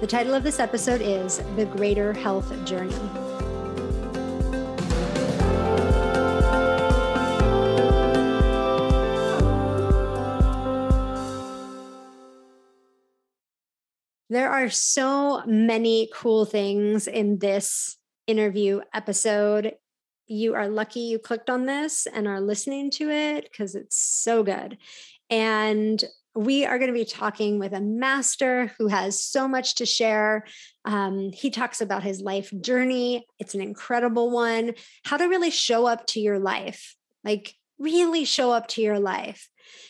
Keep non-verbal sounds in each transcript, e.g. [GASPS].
The title of this episode is The Greater Health Journey. There are so many cool things in this interview episode. You are lucky you clicked on this and are listening to it because it's so good. And we are going to be talking with a master who has so much to share. Um, he talks about his life journey. It's an incredible one. How to really show up to your life, like really show up to your life.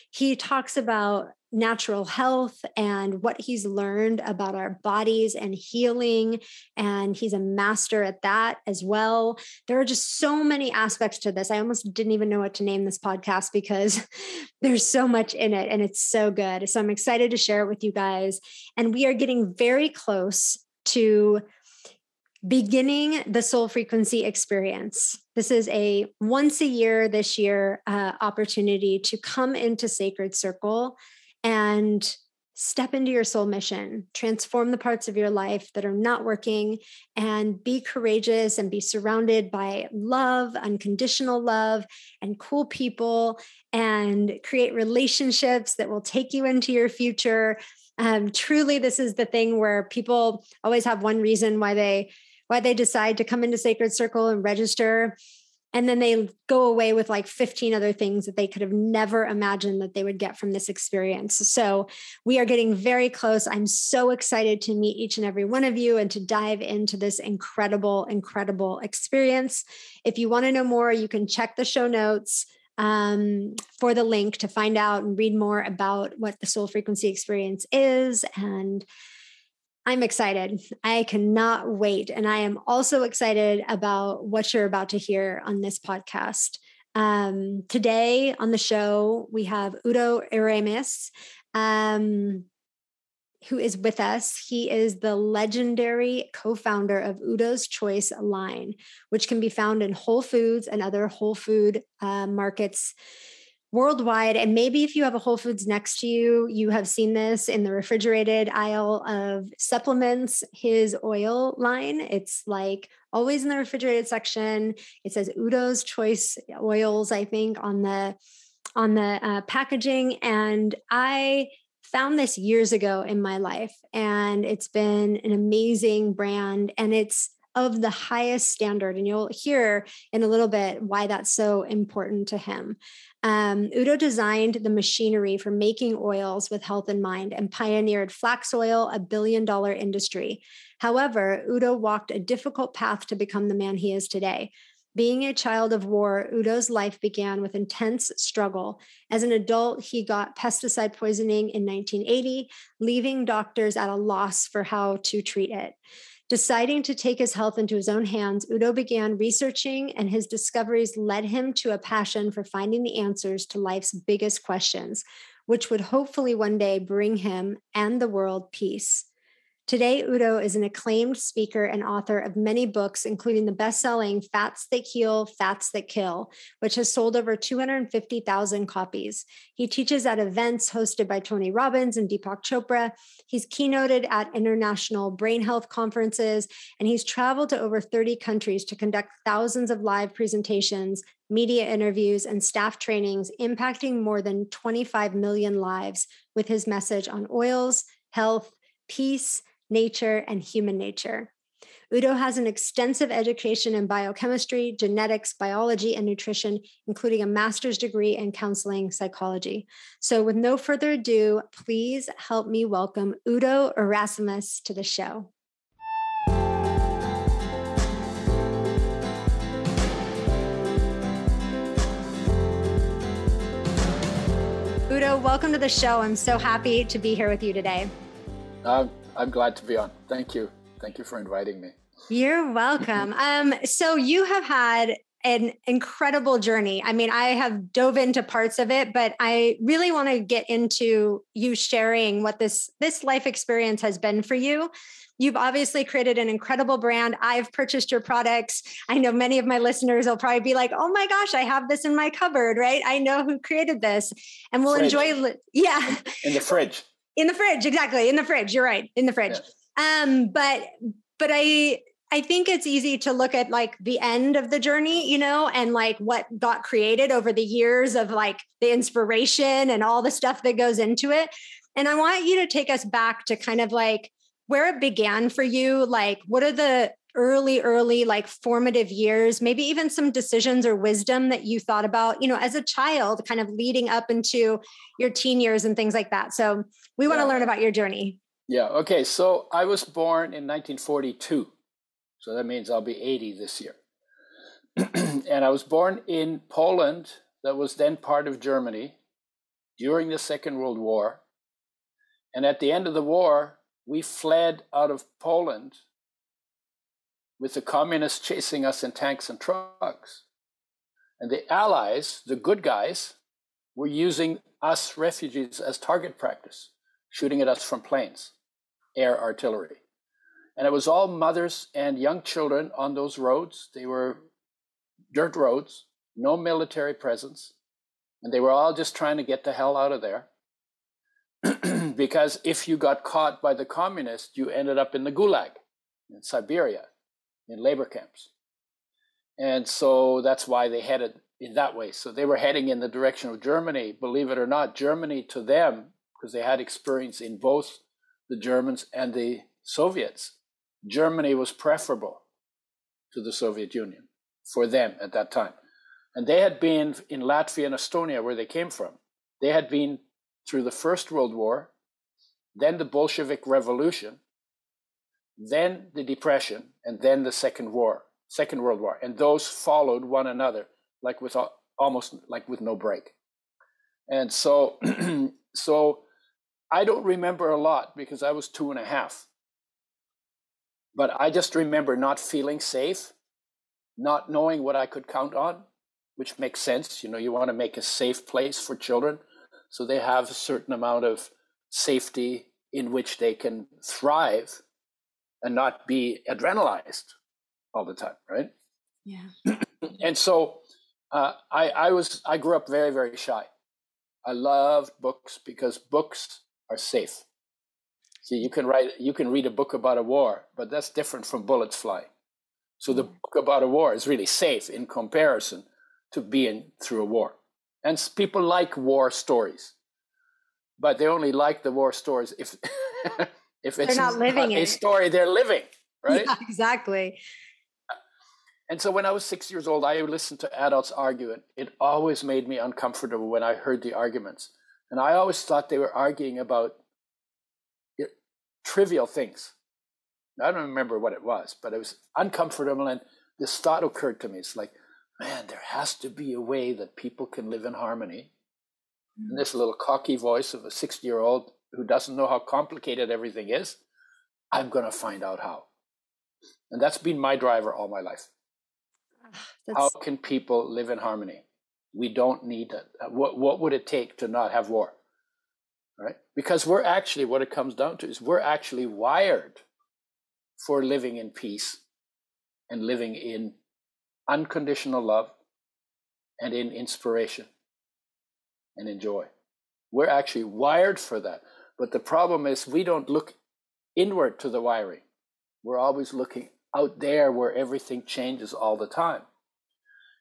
He talks about natural health and what he's learned about our bodies and healing. And he's a master at that as well. There are just so many aspects to this. I almost didn't even know what to name this podcast because [LAUGHS] there's so much in it and it's so good. So I'm excited to share it with you guys. And we are getting very close to beginning the soul frequency experience. This is a once a year this year uh, opportunity to come into Sacred Circle and step into your soul mission, transform the parts of your life that are not working, and be courageous and be surrounded by love, unconditional love, and cool people, and create relationships that will take you into your future. Um, truly, this is the thing where people always have one reason why they why they decide to come into Sacred Circle and register and then they go away with like 15 other things that they could have never imagined that they would get from this experience. So we are getting very close. I'm so excited to meet each and every one of you and to dive into this incredible, incredible experience. If you want to know more, you can check the show notes. Um, for the link to find out and read more about what the soul frequency experience is and I'm excited. I cannot wait. And I am also excited about what you're about to hear on this podcast. Um, today on the show, we have Udo Erasmus, um, who is with us. He is the legendary co founder of Udo's Choice line, which can be found in Whole Foods and other whole food uh, markets worldwide. And maybe if you have a Whole Foods next to you, you have seen this in the refrigerated aisle of supplements, his oil line. It's like always in the refrigerated section. It says Udo's Choice Oils, I think, on the on the uh, packaging. And I found this years ago in my life, and it's been an amazing brand. And it's of the highest standard. And you'll hear in a little bit why that's so important to him. Um, Udo designed the machinery for making oils with health in mind and pioneered flax oil, a billion dollar industry. However, Udo walked a difficult path to become the man he is today. Being a child of war, Udo's life began with intense struggle. As an adult, he got pesticide poisoning in 1980, leaving doctors at a loss for how to treat it. Deciding to take his health into his own hands, Udo began researching, and his discoveries led him to a passion for finding the answers to life's biggest questions, which would hopefully one day bring him and the world peace. Today, Udo is an acclaimed speaker and author of many books, including the best selling Fats That Heal, Fats That Kill, which has sold over 250,000 copies. He teaches at events hosted by Tony Robbins and Deepak Chopra. He's keynoted at international brain health conferences, and he's traveled to over 30 countries to conduct thousands of live presentations, media interviews, and staff trainings, impacting more than 25 million lives with his message on oils, health, peace, nature, and human nature. Udo has an extensive education in biochemistry, genetics, biology, and nutrition, including a master's degree in counseling psychology. So, with no further ado, please help me welcome Udo Erasmus to the show. Udo, welcome to the show. I'm so happy to be here with you today. Uh, I'm glad to be on. Thank you. Thank you for inviting me. You're welcome. [LAUGHS] Um, so you have had an incredible journey. I mean, I have dove into parts of it, but I really want to get into you sharing what this this life experience has been for you. You've obviously created an incredible brand. I've purchased your products. I know many of my listeners will probably be like, "Oh my gosh, I have this in my cupboard, right? I know who created this." And we'll fridge. enjoy yeah. In the fridge. In the fridge, exactly. In the fridge. You're right. In the fridge. Um, but but I I think it's easy to look at like the end of the journey, you know, and like what got created over the years of like the inspiration and all the stuff that goes into it. And I want you to take us back to kind of like where it began for you. Like, what are the early, early, like formative years, maybe even some decisions or wisdom that you thought about, you know, as a child, kind of leading up into your teen years and things like that. So we want yeah. to learn about your journey. Yeah. Okay. So I was born in 1942. So that means I'll be 80 this year. [CLEARS THROAT] and I was born in Poland, that was then part of Germany, during the Second World War. And at the end of the war, we fled out of Poland with the communists chasing us in tanks and trucks. And the Allies, the good guys, were using us refugees as target practice, shooting at us from planes, air artillery. And it was all mothers and young children on those roads. They were dirt roads, no military presence. And they were all just trying to get the hell out of there. [CLEARS THROAT] because if you got caught by the communists, you ended up in the gulag in Siberia, in labor camps. And so that's why they headed in that way. So they were heading in the direction of Germany. Believe it or not, Germany to them, because they had experience in both the Germans and the Soviets, Germany was preferable to the Soviet Union for them at that time. And they had been in Latvia and Estonia, where they came from. They had been through the First World War, then the Bolshevik Revolution, then the Depression, and then the Second War, Second World War. And those followed one another, like with almost like with no break. And so, [CLEARS THROAT] so I don't remember a lot because I was two and a half but I just remember not feeling safe, not knowing what I could count on, which makes sense. You know, you want to make a safe place for children so they have a certain amount of safety in which they can thrive and not be adrenalized all the time, right? Yeah. [CLEARS THROAT] and so uh, I, I was I grew up very very shy. I loved books because books are safe. See, you can write, you can read a book about a war, but that's different from bullets flying. So the book about a war is really safe in comparison to being through a war. And people like war stories, but they only like the war stories if [LAUGHS] if it's they're not living a, a story they're living, [LAUGHS] right? Yeah, exactly. And so when I was six years old, I listened to adults argue, and it always made me uncomfortable when I heard the arguments. And I always thought they were arguing about trivial things. I don't remember what it was, but it was uncomfortable. And this thought occurred to me. It's like, man, there has to be a way that people can live in harmony. And this little cocky voice of a 60 year old who doesn't know how complicated everything is, I'm going to find out how. And that's been my driver all my life. Ah, that's... How can people live in harmony? We don't need that. What, what would it take to not have war? right? Because we're actually, what it comes down to is we're actually wired for living in peace and living in unconditional love and in inspiration and in joy. We're actually wired for that. But the problem is we don't look inward to the wiring. We're always looking out there where everything changes all the time.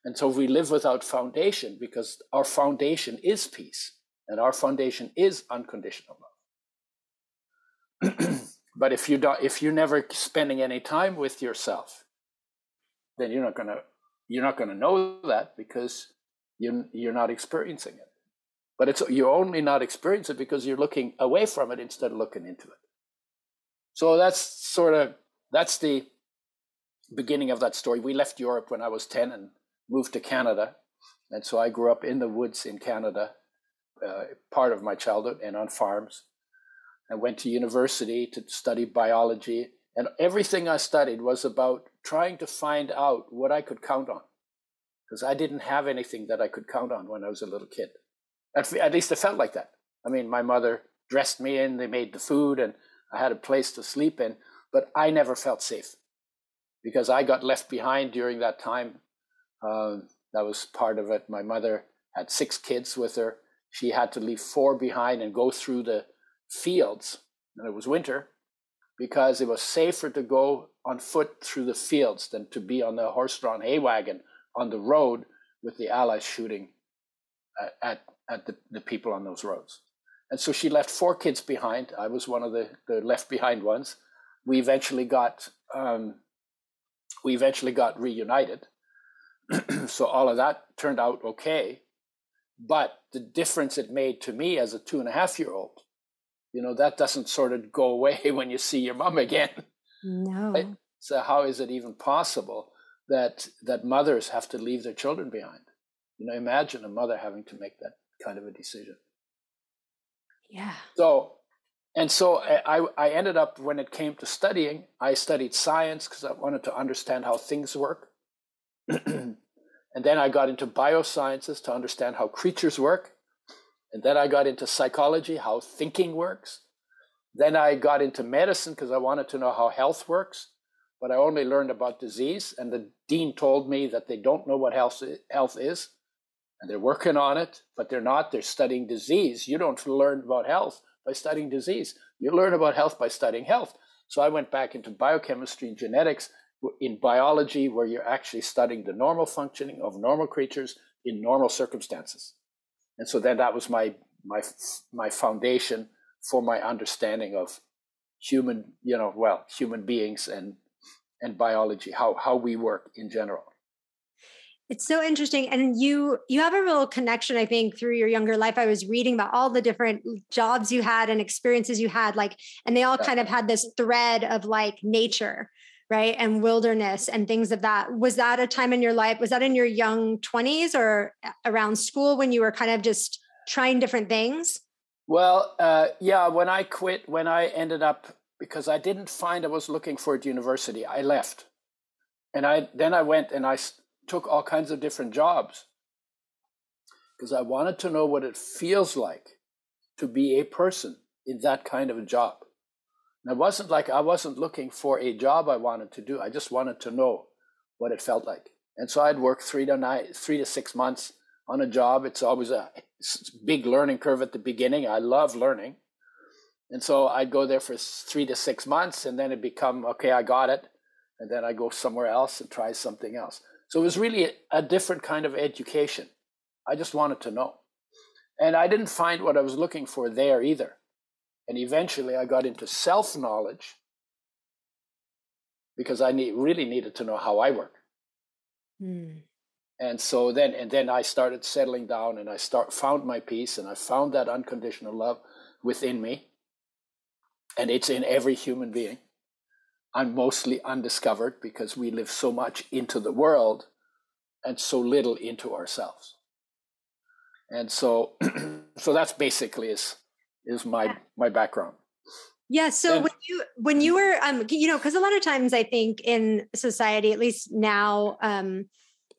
And so we live without foundation because our foundation is peace. And our foundation is unconditional love. [CLEARS THROAT] but if you don't, if you're never spending any time with yourself, then you're not gonna you're not gonna know that because you you're not experiencing it. But it's you only not experience it because you're looking away from it instead of looking into it. So that's sort of that's the beginning of that story. We left Europe when I was 10 and moved to Canada. And so I grew up in the woods in Canada uh, part of my childhood and on farms. I went to university to study biology. And everything I studied was about trying to find out what I could count on. Because I didn't have anything that I could count on when I was a little kid. At, at least it felt like that. I mean, my mother dressed me in, they made the food, and I had a place to sleep in, but I never felt safe because I got left behind during that time. Um, that was part of it. My mother had six kids with her. She had to leave four behind and go through the fields, and it was winter, because it was safer to go on foot through the fields than to be on the horse-drawn hay wagon on the road with the Allies shooting at, at, at the, the people on those roads. And so she left four kids behind. I was one of the, the left behind ones. We eventually got um, we eventually got reunited. [CLEARS THROAT] so all of that turned out okay. But the difference it made to me as a two and a half year old, you know, that doesn't sort of go away [LAUGHS] when you see your mom again. No. Right? So how is it even possible that that mothers have to leave their children behind? You know, imagine a mother having to make that kind of a decision. Yeah. So and so I, I ended up, when it came to studying, I studied science because I wanted to understand how things work. [CLEARS THROAT] and then I got into biosciences to understand how creatures work. And then I got into psychology, how thinking works. Then I got into medicine because I wanted to know how health works. But I only learned about disease. And the dean told me that they don't know what health, health is. And they're working on it, but they're not. They're studying disease. You don't learn about health by studying disease. You learn about health by studying health. So I went back into biochemistry and genetics in biology, where you're actually studying the normal functioning of normal creatures in normal circumstances. And so then that was my my my foundation for my understanding of human, you know, well, human beings and and biology, how how we work in general. It's so interesting. And you you have a real connection, I think, through your younger life. I was reading about all the different jobs you had and experiences you had, like, and they all yeah. kind of had this thread of like nature, right? And wilderness and things of that. Was that a time in your life? Was that in your young 20s or around school when you were kind of just trying different things? Well, uh, yeah, when I quit, when I ended up, because I didn't find I was looking for at university, I left. And I then I went and I took all kinds of different jobs because I wanted to know what it feels like to be a person in that kind of a job. And it wasn't like I wasn't looking for a job I wanted to do. I just wanted to know what it felt like. And so I'd work three to nine, three to six months on a job. It's always a big learning curve at the beginning. I love learning. And so I'd go there for three to six months and then it become, okay, I got it. And then I go somewhere else and try something else. So it was really a different kind of education. I just wanted to know. And I didn't find what I was looking for there either. And eventually I got into self knowledge because I need, really needed to know how I work. Mm. And so then, and then I started settling down and I start, found my peace and I found that unconditional love within me. And it's in every human being and mostly undiscovered because we live so much into the world and so little into ourselves. And so, [CLEARS THROAT] so that's basically is is my my background. Yeah. So and, when you when you were um you know because a lot of times I think in society at least now um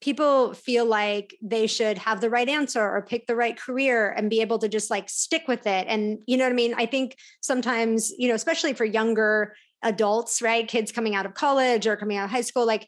people feel like they should have the right answer or pick the right career and be able to just like stick with it and you know what i mean i think sometimes you know especially for younger adults, right? Kids coming out of college or coming out of high school, like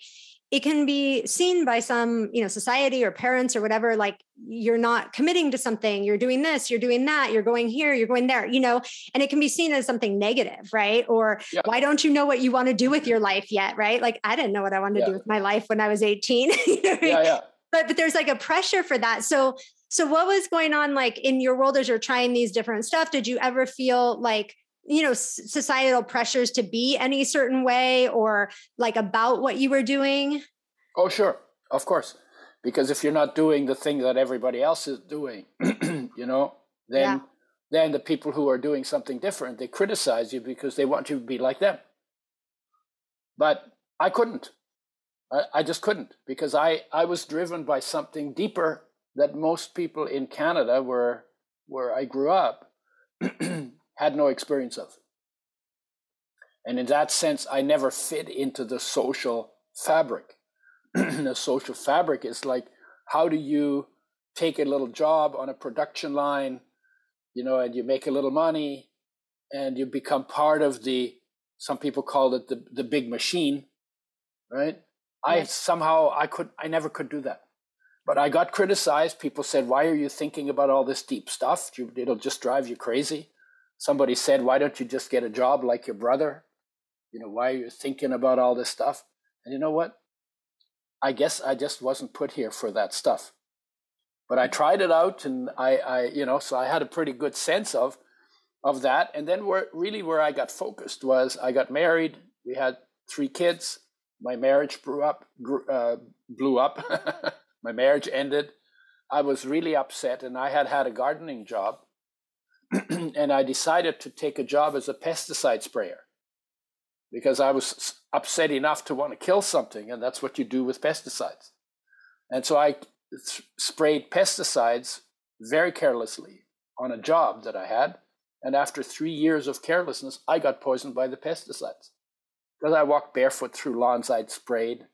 it can be seen by some, you know, society or parents or whatever, like you're not committing to something, you're doing this, you're doing that, you're going here, you're going there, you know, and it can be seen as something negative, right? Or yeah. why don't you know what you want to do with your life yet, right? Like I didn't know what I wanted yeah. to do with my life when I was 18. [LAUGHS] you know yeah, yeah. But but there's like a pressure for that. So so what was going on like in your world as you're trying these different stuff? Did you ever feel like you know societal pressures to be any certain way or like about what you were doing? Oh sure. Of course. Because if you're not doing the thing that everybody else is doing [CLEARS THROAT] you know then yeah. then the people who are doing something different they criticize you because they want you to be like them. But i couldn't. I, I just couldn't because i i was driven by something deeper that most people in canada where where i grew up [CLEARS THROAT] had no experience of. And in that sense, I never fit into the social fabric. [CLEARS THROAT] the social fabric is like, how do you take a little job on a production line, you know, and you make a little money and you become part of the, some people call it the, the big machine, right? I somehow, I could, I never could do that. But I got criticized. People said, why are you thinking about all this deep stuff? You, It'll just drive you crazy. Somebody said, why don't you just get a job like your brother? You know, why are you thinking about all this stuff? And you know what? I guess I just wasn't put here for that stuff. But I tried it out and I, I you know, so I had a pretty good sense of of that. And then where really where I got focused was I got married. We had three kids. My marriage up, grew, uh, blew up. [LAUGHS] My marriage ended. I was really upset, and I had had a gardening job. [CLEARS THROAT] and I decided to take a job as a pesticide sprayer because I was upset enough to want to kill something, and that's what you do with pesticides. And so I sprayed pesticides very carelessly on a job that I had. And after three years of carelessness, I got poisoned by the pesticides because I walked barefoot through lawns I'd sprayed.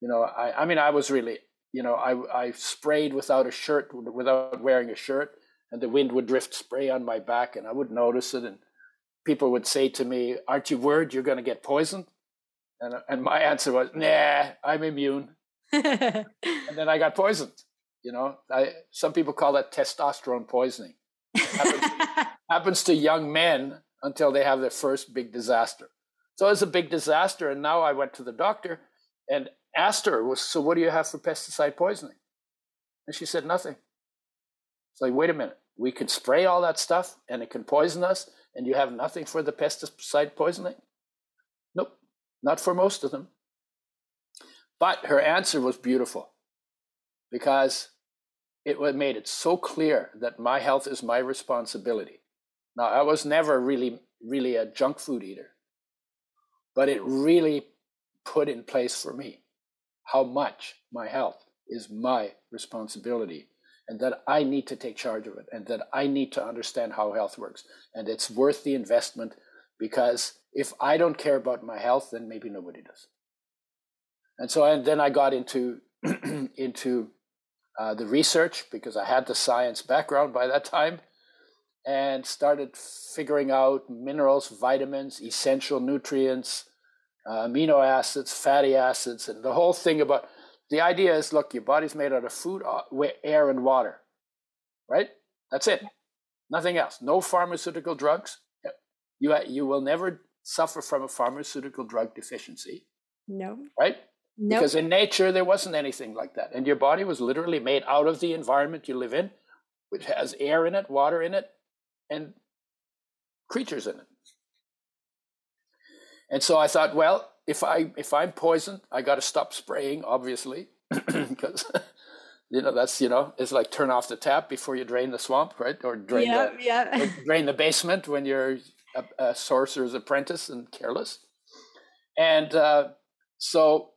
You know, I, I mean, I was really, you know, I, I sprayed without a shirt, without wearing a shirt, and the wind would drift spray on my back, and I would notice it. And people would say to me, Aren't you worried you're going to get poisoned? And, and my answer was, Nah, I'm immune. [LAUGHS] and then I got poisoned. You know, I, some people call that testosterone poisoning. Happens, [LAUGHS] happens to young men until they have their first big disaster. So it was a big disaster. And now I went to the doctor and asked her, So what do you have for pesticide poisoning? And she said, Nothing. It's like, wait a minute. We could spray all that stuff and it can poison us and you have nothing for the pesticide poisoning? Nope, not for most of them. But her answer was beautiful because it made it so clear that my health is my responsibility. Now, I was never really, really a junk food eater, but it really put in place for me how much my health is my responsibility and that I need to take charge of it and that I need to understand how health works. And it's worth the investment because if I don't care about my health, then maybe nobody does. And so and then I got into [CLEARS THROAT] into uh, the research because I had the science background by that time and started figuring out minerals, vitamins, essential nutrients, uh, amino acids, fatty acids, and the whole thing about the idea is look, your body's made out of food, uh, air, and water, right? That's it. Nothing else. No pharmaceutical drugs. You, you will never suffer from a pharmaceutical drug deficiency. No. Right? Nope. Because in nature, there wasn't anything like that. And your body was literally made out of the environment you live in, which has air in it, water in it, and creatures in it. And so I thought, well, if I if I'm poisoned, I got to stop spraying, obviously, [CLEARS THROAT] because you know that's you know it's like turn off the tap before you drain the swamp, right? Or drain yeah, the yeah. drain the basement when you're a, a, sorcerer's apprentice and careless. And uh, so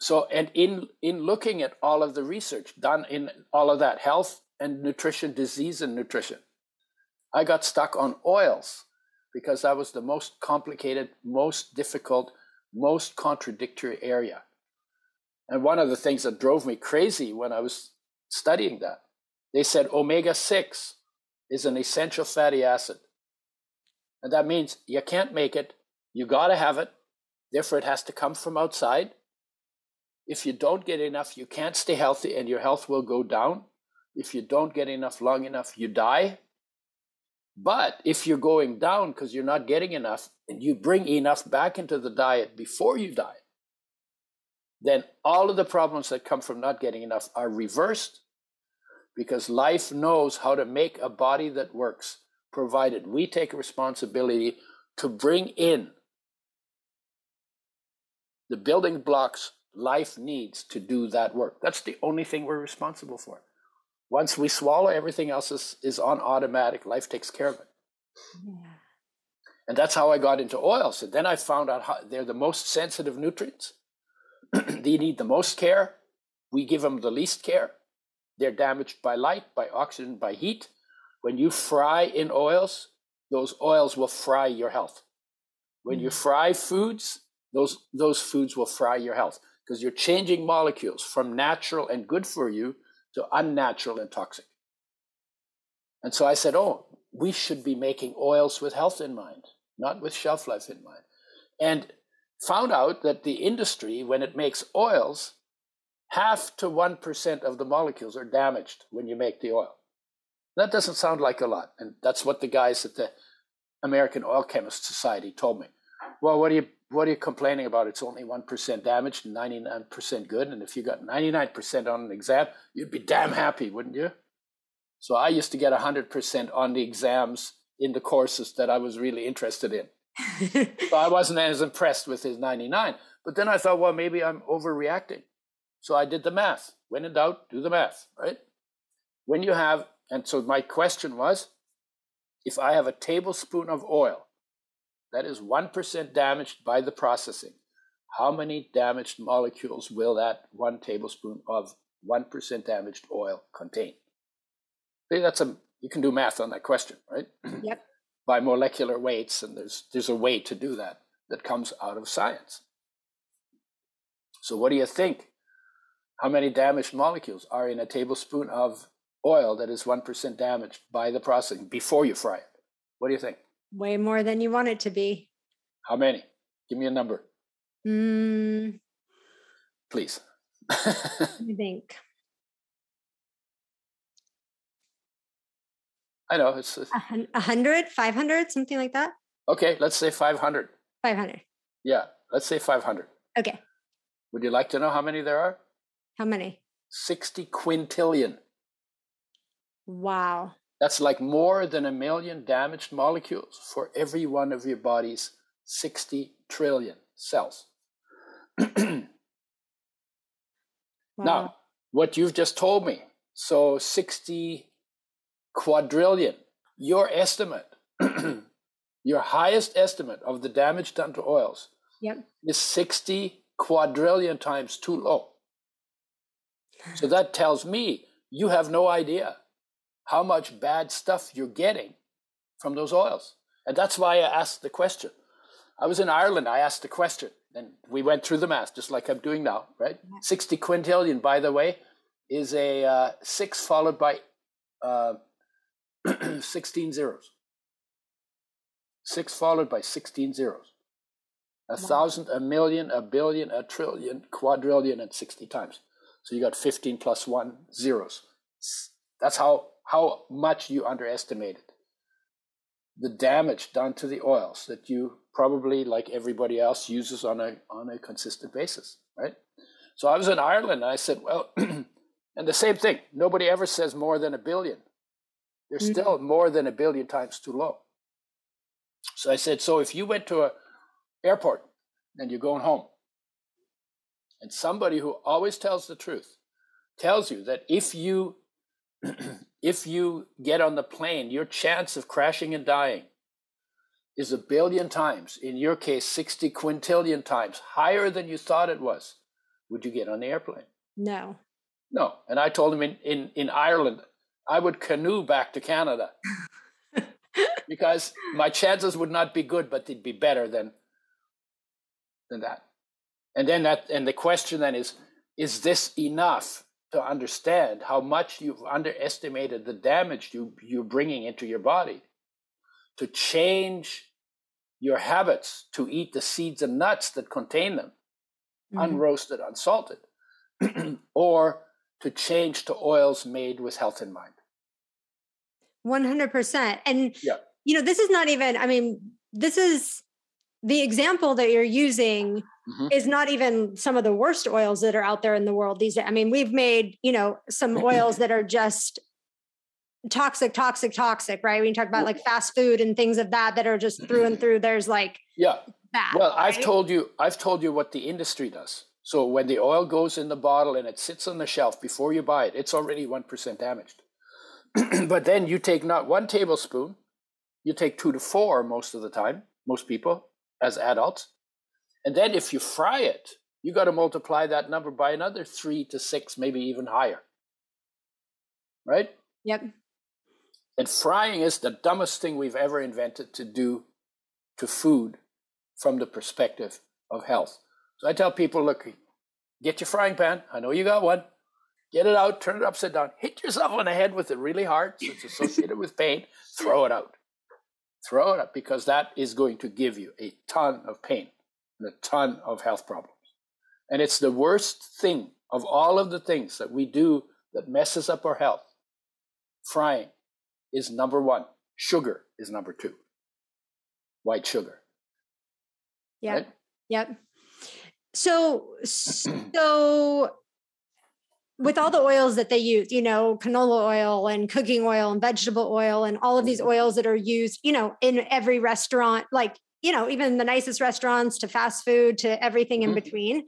so and in in looking at all of the research done in all of that health and nutrition, disease and nutrition, I got stuck on oils because that was the most complicated, most difficult, most contradictory area. And one of the things that drove me crazy when I was studying that, they said omega 6 is an essential fatty acid. And that means you can't make it, you got to have it, therefore, it has to come from outside. If you don't get enough, you can't stay healthy and your health will go down. If you don't get enough long enough, you die. But if you're going down because you're not getting enough and you bring enough back into the diet before you die, then all of the problems that come from not getting enough are reversed because life knows how to make a body that works, provided we take responsibility to bring in the building blocks life needs to do that work. That's the only thing we're responsible for. Once we swallow, everything else is, is on automatic. Life takes care of it. Yeah. And that's how I got into oils. And then I found out how they're the most sensitive nutrients. [CLEARS THROAT] they need the most care. We give them the least care. They're damaged by light, by oxygen, by heat. When you fry in oils, those oils will fry your health. When you mm. fry foods, those, those foods will fry your health because you're changing molecules from natural and good for you to unnatural and toxic. And so I said, oh, we should be making oils with health in mind, not with shelf life in mind. And found out that the industry, when it makes oils, half to 1% of the molecules are damaged when you make the oil. That doesn't sound like a lot. And that's what the guys at the American Oil Chemist Society told me. Well, what are you what are you complaining about? It's only 1% damaged and 99% good. And if you got 99% on an exam, you'd be damn happy, wouldn't you? So I used to get 100% on the exams in the courses that I was really interested in. [LAUGHS] so I wasn't as impressed with his 99. But then I thought, well, maybe I'm overreacting. So I did the math. When in doubt, do the math, right? When you have, and so my question was if I have a tablespoon of oil that is 1% damaged by the processing, how many damaged molecules will that one tablespoon of 1% damaged oil contain? See, that's a you can do math on that question, right? [CLEARS THROAT] Yep. By molecular weights, and there's there's a way to do that that comes out of science. So what do you think? How many damaged molecules are in a tablespoon of oil that is 1% damaged by the processing before you fry it? What do you think? Way more than you want it to be. How many? Give me a number. Mm. Please. I think. I know it's a hundred, five hundred, something like that. Okay, let's say five hundred. Five hundred. Yeah, let's say five hundred. Okay. Would you like to know how many there are? How many? Sixty quintillion. Wow. That's like more than a million damaged molecules for every one of your body's 60 trillion cells. [CLEARS THROAT] wow. Now, what you've just told me, so 60 quadrillion, your estimate, [CLEARS THROAT] your highest estimate of the damage done to oils yep. is 60 quadrillion times too low. So that tells me you have no idea how much bad stuff you're getting from those oils. And that's why I asked the question. I was in Ireland, I asked the question, and we went through the math, just like I'm doing now, right? 60 quintillion, by the way, is a uh, six followed by uh, [CLEARS THROAT] 16 zeros. Six followed by 16 zeros. A wow. thousand, a million, a billion, a trillion, quadrillion, and 60 times. So you got 15 plus one zeros. That's how, how much you underestimated the damage done to the oils that you probably, like everybody else, uses on a, on a consistent basis, right? So I was in Ireland and I said, well, [CLEARS THROAT] and the same thing, nobody ever says more than a billion. They're mm-hmm. still more than a billion times too low. So I said, so if you went to a airport and you're going home, and somebody who always tells the truth tells you that if you [CLEARS THROAT] if you get on the plane, your chance of crashing and dying is a billion times, in your case, 60 quintillion times higher than you thought it was. Would you get on the airplane? No. No. And I told him in, in, in Ireland, I would canoe back to Canada [LAUGHS] because my chances would not be good, but they'd be better than than that. And then that and the question then is, is this enough to understand how much you've underestimated the damage you, you're bringing into your body to change your habits to eat the seeds and nuts that contain them, mm-hmm. unroasted, unsalted, [CLEARS THROAT] or to change to oils made with health in mind. 100%. And, yeah. you know, this is not even, I mean, this is the example that you're using mm-hmm. is not even some of the worst oils that are out there in the world these days. I mean, we've made, you know, some [CLEARS THROAT] oils that are just toxic, toxic, toxic, right? When you talk about like fast food and things of that that are just through and through, there's like yeah. Bad, well, right? I've told you, I've told you what the industry does. So when the oil goes in the bottle and it sits on the shelf before you buy it, it's already one percent damaged. [CLEARS THROAT] but then you take not one tablespoon, you take two to four most of the time, most people as adults. And then if you fry it, you got to multiply that number by another three to six, maybe even higher. Right? Yep. And frying is the dumbest thing we've ever invented to do to food from the perspective of health. So I tell people, look, get your frying pan. I know you got one. Get it out, turn it upside down, hit yourself on the head with it really hard so it's associated with pain, throw it out. Throw it up because that is going to give you a ton of pain and a ton of health problems. And it's the worst thing of all of the things that we do that messes up our health. Frying is number one. Sugar is number two. White sugar. Yeah. Right? Yep. So, so with all the oils that they use, you know, canola oil and cooking oil and vegetable oil and all of these mm-hmm. oils that are used, you know, in every restaurant, like, you know, even the nicest restaurants to fast food to everything mm-hmm. in between.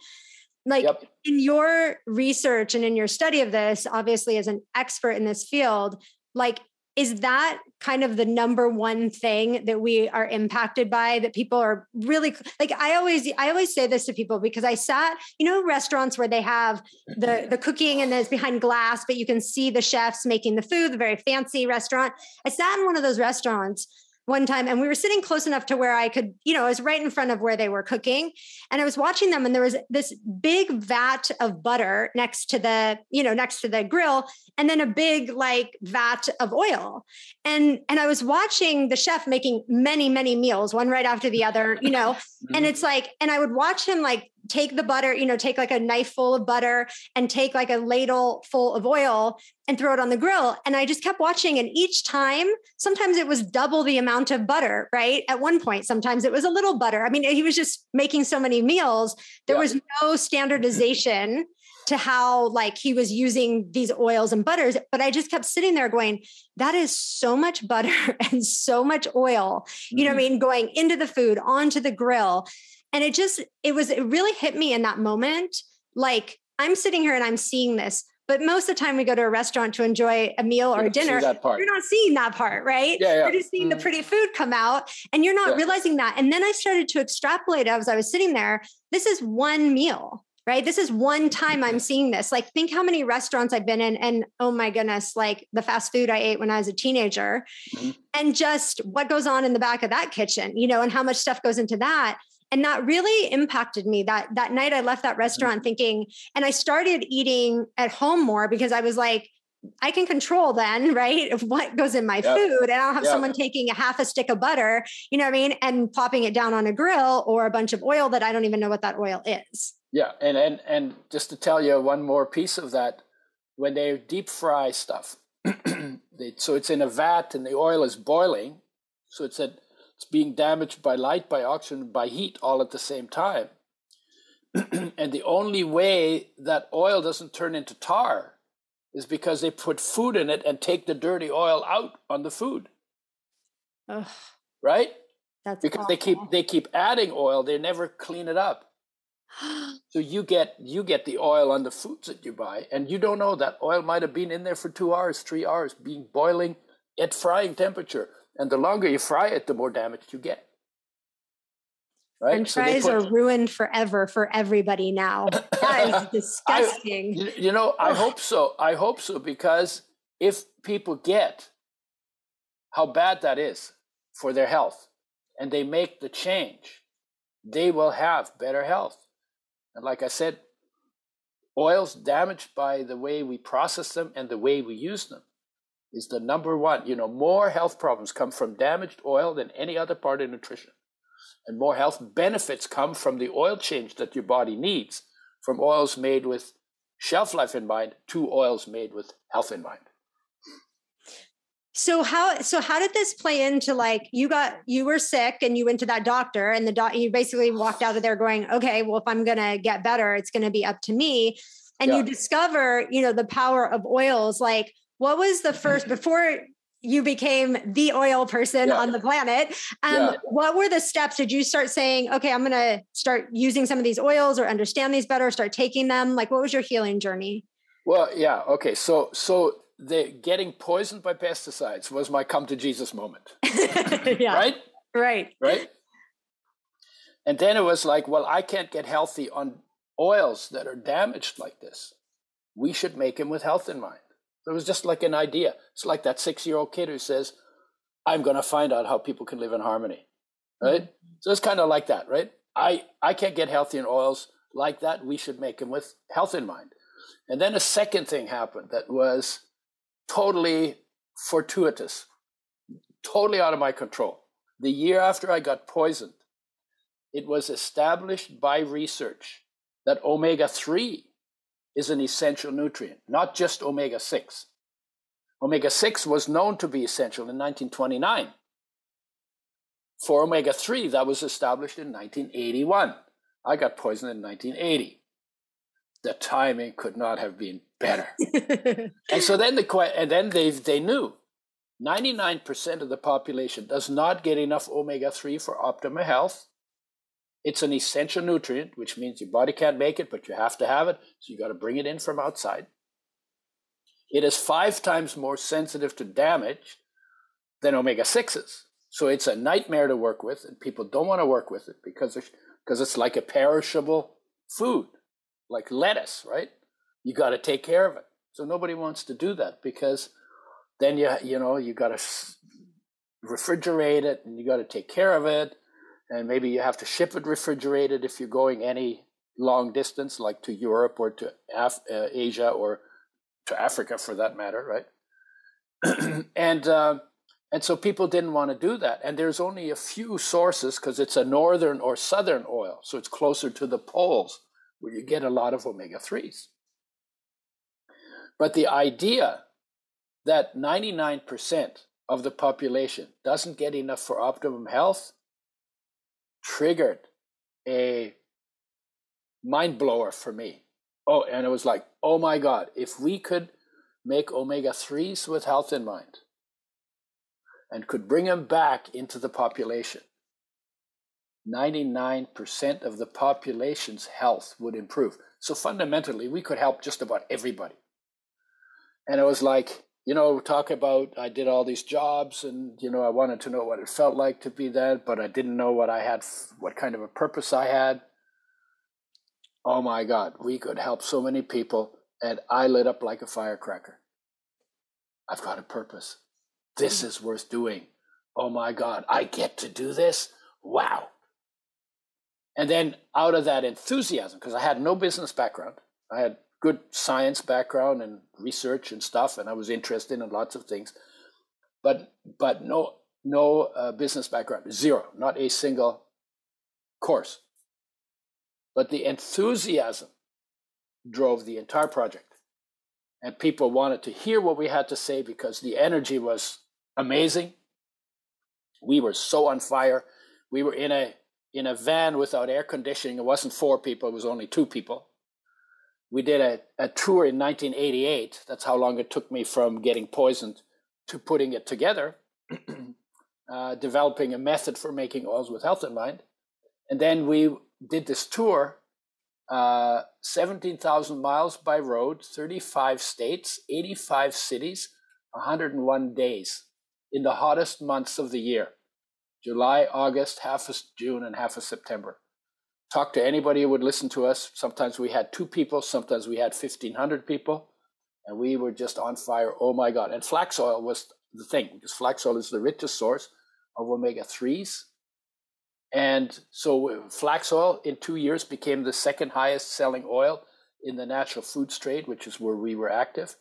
Like yep. in your research and in your study of this, obviously as an expert in this field, like is that kind of the number one thing that we are impacted by that people are really like i always i always say this to people because i sat you know restaurants where they have the the cooking and it's behind glass but you can see the chefs making the food the very fancy restaurant. I sat in one of those restaurants one time and we were sitting close enough to where I could, you know, I was right in front of where they were cooking and I was watching them and there was this big vat of butter next to the, you know, next to the grill and then a big like vat of oil. And and I was watching the chef making many many meals one right after the other, you know. and mm-hmm. it's like and I would watch him like take the butter, you know, take like a knife full of butter and take like a ladle full of oil and throw it on the grill. And I just kept watching. And each time, sometimes it was double the amount of butter, right? At one point, sometimes it was a little butter. I mean, he was just making so many meals. There yeah. was no standardization to how like he was using these oils and butters but i just kept sitting there going that is so much butter [LAUGHS] and so much oil you know mm-hmm. what i mm-hmm. mean going into the food onto the grill and it just, it was, it really hit me in that moment. Like I'm sitting here and I'm seeing this, but most of the time we go to a restaurant to enjoy a meal or a dinner, you're not seeing that part, right? Yeah, yeah. You're just seeing mm. the pretty food come out and you're not yeah. realizing that. And then I started to extrapolate as I was sitting there. This is one meal, right? This is one time I'm seeing this. Like, think how many restaurants I've been in, and oh my goodness, like the fast food I ate when I was a teenager, mm-hmm. and just what goes on in the back of that kitchen, you know, and how much stuff goes into that and that really impacted me that that night i left that mm-hmm. restaurant thinking and i started eating at home more because i was like I can control then, [LAUGHS] right? Of what goes in my yep. food. And I don't have yep. someone taking a half a stick of butter, you know what I mean? And popping it down on a grill or a bunch of oil that I don't even know what that oil is. Yeah. And and and just to tell you one more piece of that, when they deep fry stuff, [CLEARS THROAT] they, so it's in a vat and the oil is boiling. So it's at it's being damaged by light, by oxygen, by heat all at the same time. [CLEARS THROAT] and the only way that oil doesn't turn into tar is because they put food in it and take the dirty oil out on the food. Ugh. Right? That's because awful. they keep they keep adding oil, they never clean it up. [GASPS] so you get you get the oil on the foods that you buy, and you don't know that oil might have been in there for two hours, three hours, being boiling at frying temperature. And the longer you fry it, the more damage you get. Right? And fries so put, are ruined forever for everybody now. [COUGHS] That is disgusting. I, you know, I hope so. I hope so because if people get how bad that is for their health and they make the change, they will have better health. And like I said, oils damaged by the way we process them and the way we use them is the number one. You know, more health problems come from damaged oil than any other part of nutrition. And more health benefits come from the oil change that your body needs from oils made with shelf life in mind to oils made with health in mind. So how so how did this play into like you got you were sick and you went to that doctor and the doc you basically walked out of there going okay well if I'm going to get better it's going to be up to me and yeah. you discover you know the power of oils like what was the [LAUGHS] first before you became the oil person yeah. on the planet. Um, yeah. What were the steps? Did you start saying, okay, I'm going to start using some of these oils or understand these better, start taking them? Like, what was your healing journey? Well, yeah. Okay. So, so the getting poisoned by pesticides was my come to Jesus moment. [LAUGHS] yeah. Right? Right. Right. And then it was like, well, I can't get healthy on oils that are damaged like this. We should make them with health in mind. It was just like an idea. It's like that six year old kid who says, I'm going to find out how people can live in harmony. Right? Mm-hmm. So it's kind of like that, right? I, I can't get healthy in oils like that. We should make them with health in mind. And then a second thing happened that was totally fortuitous, totally out of my control. The year after I got poisoned, it was established by research that omega 3 is an essential nutrient, not just omega 6. Omega 6 was known to be essential in 1929. For omega 3, that was established in 1981. I got poisoned in 1980. The timing could not have been better. [LAUGHS] and so then the and then they they knew 99% of the population does not get enough omega 3 for optimal health. It's an essential nutrient, which means your body can't make it, but you have to have it. So you got to bring it in from outside. It is five times more sensitive to damage than omega 6s. So it's a nightmare to work with, and people don't want to work with it because, because it's like a perishable food, like lettuce, right? You got to take care of it. So nobody wants to do that because then you you know you got to refrigerate it and you got to take care of it and maybe you have to ship it refrigerated if you're going any long distance, like to Europe or to Af- uh, Asia or to Africa for that matter, right? [CLEARS THROAT] and uh, and so people didn't want to do that. And there's only a few sources because it's a northern or southern oil, so it's closer to the poles where you get a lot of omega threes. But the idea that 99% of the population doesn't get enough for optimum health triggered a mind blower for me. Oh, and it was like, oh my God, if we could make omega 3s with health in mind and could bring them back into the population, 99% of the population's health would improve. So fundamentally, we could help just about everybody. And it was like, you know, talk about I did all these jobs and, you know, I wanted to know what it felt like to be that, but I didn't know what I had, what kind of a purpose I had. Oh my God, we could help so many people. And I lit up like a firecracker. I've got a purpose. This hmm. is worth doing. Oh my God, I get to do this. Wow. And then out of that enthusiasm, because I had no business background, I had good science background and research and stuff, and I was interested in lots of things, but but no no uh, business background, zero, not a single course. But the enthusiasm drove the entire project, and people wanted to hear what we had to say because the energy was amazing. We were so on fire. We were in a in a van without air conditioning. It wasn't four people; it was only two people we did a, a tour in 1988. That's how long it took me from getting poisoned to putting it together, [CLEARS THROAT] uh, developing a method for making oils with health in mind. And then we did this tour, uh, 17,000 miles by road, 35 states, 85 cities, 101 days in the hottest months of the year July, August, half of June, and half of September talk to anybody who would listen to us. Sometimes we had two people, sometimes we had 1,500 people, and we were just on fire. Oh my God. And flax oil was the thing because flax oil is the richest source of omega 3s. And so uh, flax oil in two years became the second highest selling oil in the natural foods trade, which is where we were active.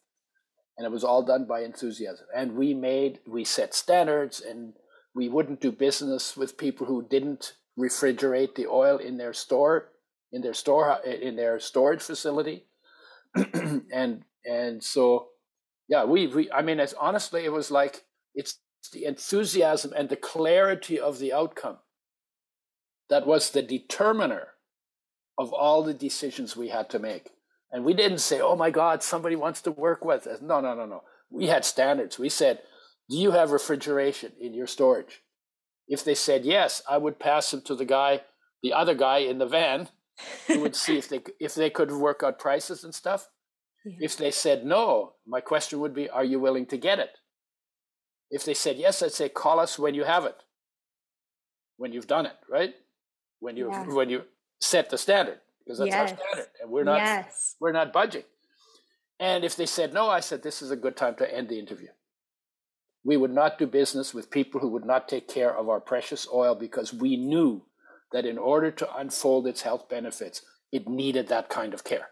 And it was all done by enthusiasm. And we made, we set standards and we wouldn't do business with people who didn't refrigerate the oil in their store in their store uh, in their storage facility. [CLEARS THROAT] And and so yeah we, we i mean as honestly it was like it's the enthusiasm and the clarity of the outcome that was the determiner of all the decisions we had to make. And we didn't say oh my god somebody wants to work with us. No no no no. We had standards. We said do you have refrigeration in your storage if they said yes, I would pass them to the guy, the other guy in the van, who would see if they if they could work out prices and stuff. Yeah. If they said no, my question would be, are you willing to get it? If they said yes, I'd say call us when you have it. When you've done it, right? When you yeah. when you set the standard, because that's yes. our standard, and we're not yes. we're not budging. And if they said no, I said, this is a good time to end the interview. We would not do business with people who would not take care of our precious oil because we knew that in order to unfold its health benefits, it needed that kind of care.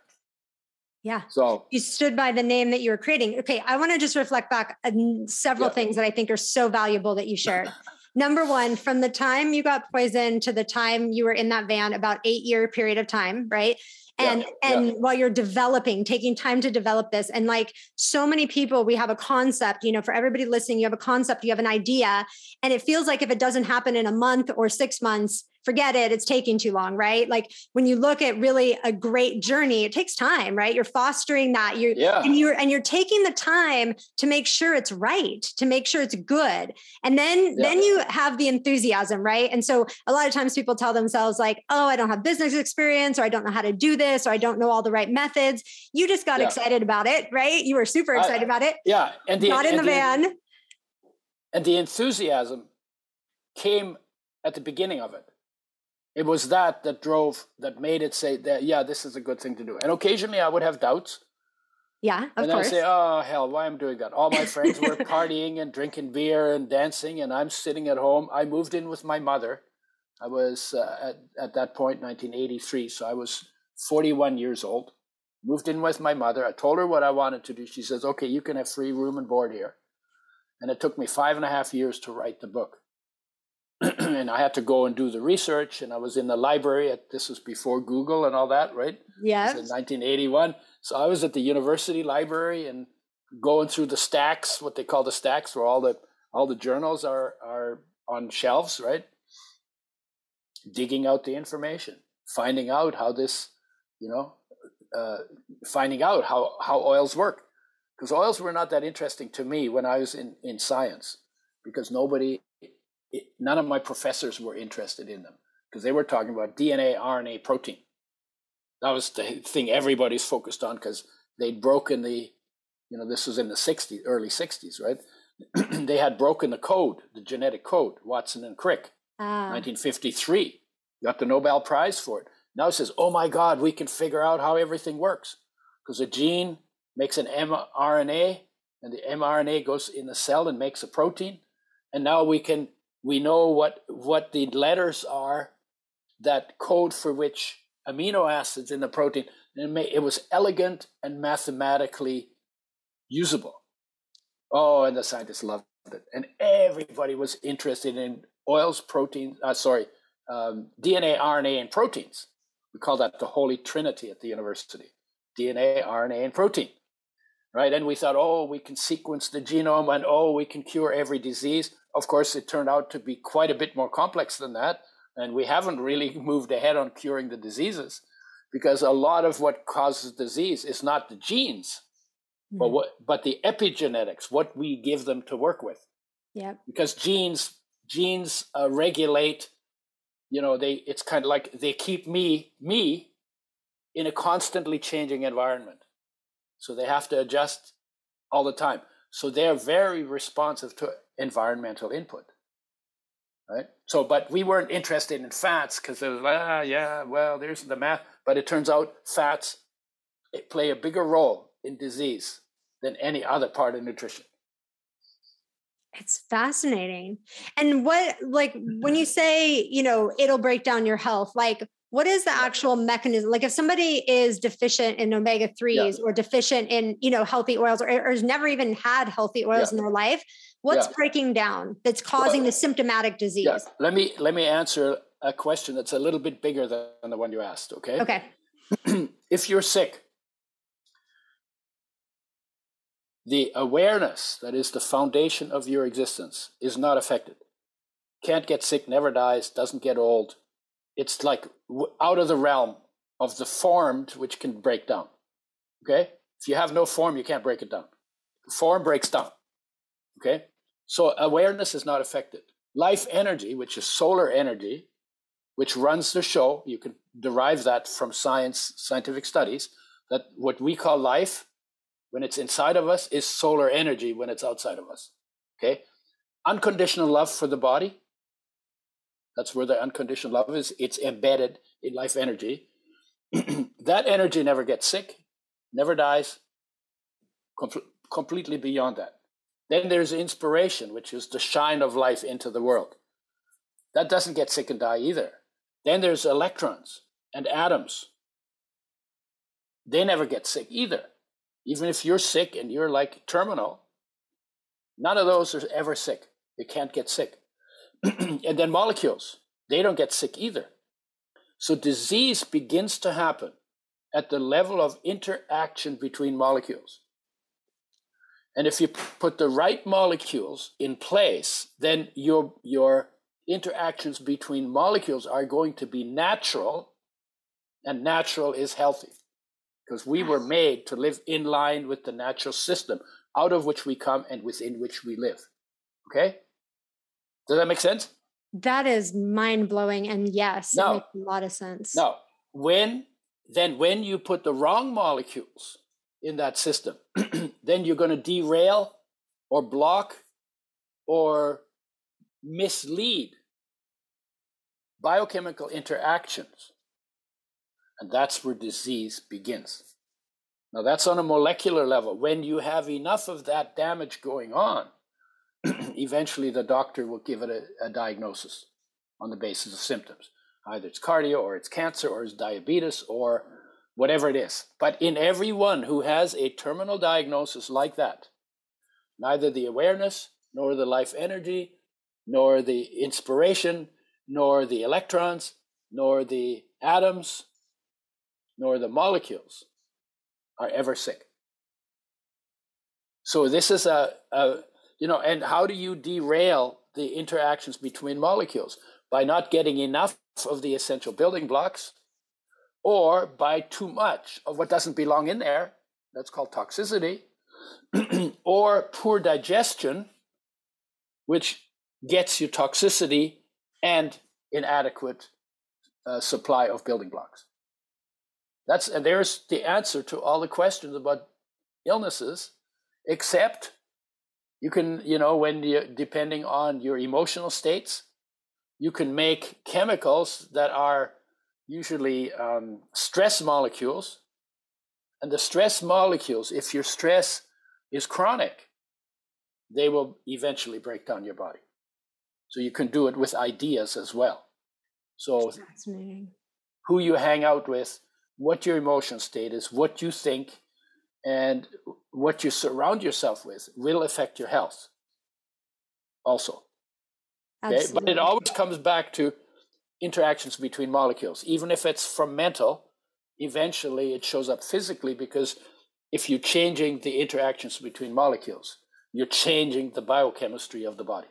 Yeah. So you stood by the name that you were creating. Okay. I want to just reflect back on several yeah. things that I think are so valuable that you shared. [LAUGHS] Number one, from the time you got poisoned to the time you were in that van, about eight year period of time, right? And yeah, and yeah. while you're developing taking time to develop this and like so many people we have a concept you know for everybody listening you have a concept you have an idea and it feels like if it doesn't happen in a month or 6 months forget it, it's taking too long, right? Like when you look at really a great journey, it takes time, right? You're fostering that. You're yeah. and you're and you're taking the time to make sure it's right, to make sure it's good. And then yeah. then you have the enthusiasm, right? And so a lot of times people tell themselves like, "Oh, I don't have business experience or I don't know how to do this or I don't know all the right methods." You just got yeah. excited about it, right? You were super excited I, about it. Yeah, and the, not in the, the van. And the enthusiasm came at the beginning of it it was that that drove that made it say that yeah this is a good thing to do. And occasionally i would have doubts. Yeah of and course. i say oh hell why am i doing that? All my friends were [LAUGHS] partying and drinking beer and dancing and i'm sitting at home. I moved in with my mother. I was uh, at, at that point 1983 so i was 41 years old. Moved in with my mother. I told her what i wanted to do. She says okay you can have free room and board here. And it took me five and a half years to write the book [CLEARS THROAT] and I had to go and do the research. And I was in the library. At, this was before Google and all that, right? Yeah. In 1981. So I was at the university library and going through the stacks, what they call the stacks, where all the all the journals are are on shelves, right? Digging out the information, finding out how this, you know, uh, finding out how how oils work, because oils were not that interesting to me when I was in in science, because nobody it, none of my professors were interested in them because they were talking about DNA, RNA, protein. That was the thing everybody's focused on because they'd broken the, you know, this was in the 60s, early 60s, right? [CLEARS THROAT] they had broken the code, the genetic code, Watson and Crick, ah. 1953. Got the Nobel Prize for it. Now it says, oh my God, we can figure out how everything works because a gene makes an mRNA and the mRNA goes in the cell and makes a protein. And now we can we know what what the letters are that code for which amino acids in the protein. It, may, it was elegant and mathematically usable. Oh, and the scientists loved it, and everybody was interested in oils, proteins. Uh, sorry, um, DNA, RNA, and proteins. We call that the holy trinity at the university: DNA, RNA, and protein. Right, and we thought, oh, we can sequence the genome, and oh, we can cure every disease. Of course, it turned out to be quite a bit more complex than that. And we haven't really [LAUGHS] moved ahead on curing the diseases because a lot of what causes disease is not the genes, mm-hmm. but what, but the epigenetics, what we give them to work with. Yeah. Because genes, genes uh, regulate, you know, they, it's kind of like they keep me, me in a constantly changing environment. So they have to adjust all the time. So they're very responsive to environmental input. Right. So, but we weren't interested in fats because it was ah, yeah, well, there's the math. But it turns out fats play a bigger role in disease than any other part of nutrition. It's fascinating. And what, like, when you say, you know, it'll break down your health, like, what is the actual mechanism? Like if somebody is deficient in omega 3s yeah. or deficient in you know healthy oils or, or has never even had healthy oils yeah. in their life what's yeah. breaking down that's causing well, the symptomatic disease? Let me let me answer a question that's a little bit bigger than the one you asked okay? Okay. [CLEARS THROAT] If you're sick the awareness that is the foundation of your existence is not affected. Can't get sick never dies doesn't get old it's like out of the realm of the formed, which can break down. Okay? If you have no form, you can't break it down. Form breaks down. Okay? So awareness is not affected. Life energy, which is solar energy, which runs the show, you can derive that from science, scientific studies, that what we call life, when it's inside of us, is solar energy when it's outside of us. Okay? Unconditional love for the body, that's where the unconditional love is. It's embedded in life energy. [CLEARS THROAT] that energy never gets sick, never dies, com- completely beyond that. Then there's inspiration, which is the shine of life into the world. That doesn't get sick and die either. Then there's electrons and atoms. They never get sick either. Even if you're sick and you're like terminal, none of those are ever sick. They can't get sick. [CLEARS THROAT] and then molecules, they don't get sick either. So disease begins to happen at the level of interaction between molecules. And if you put the right molecules in place, then your, your interactions between molecules are going to be natural, and natural is healthy because we were made to live in line with the natural system out of which we come and within which we live. Okay? Does that make sense? That is mind blowing. And yes, no, it makes a lot of sense. No. when then when you put the wrong molecules in that system, [CLEARS THROAT] then you're going to derail or block or mislead biochemical interactions. And that's where disease begins. Now, that's on a molecular level. When you have enough of that damage going on, [CLEARS THROAT] eventually the doctor will give it a, a, diagnosis on the basis of symptoms. Either it's cardio or it's cancer or it's diabetes or whatever it is. But in everyone who has a terminal diagnosis like that, neither the awareness nor the life energy nor the inspiration nor the electrons nor the atoms nor the molecules are ever sick. So this is a, a you know, and how do you derail the interactions between molecules? By not getting enough of the essential building blocks or by too much of what doesn't belong in there. That's called toxicity. [CLEARS THROAT] or poor digestion, which gets you toxicity and inadequate uh, supply of building blocks. That's and there's the answer to all the questions about illnesses, except you can, you know, when you depending on your emotional states, you can make chemicals that are usually um, stress molecules. And the stress molecules, if your stress is chronic, they will eventually break down your body. So you can do it with ideas as well. So who you hang out with, what your emotional state is, what you think, and what you surround yourself with will affect your health also. Okay? But it always comes back to interactions between molecules. Even if it's from mental, eventually it shows up physically because if you're changing the interactions between molecules, you're changing the biochemistry of the body.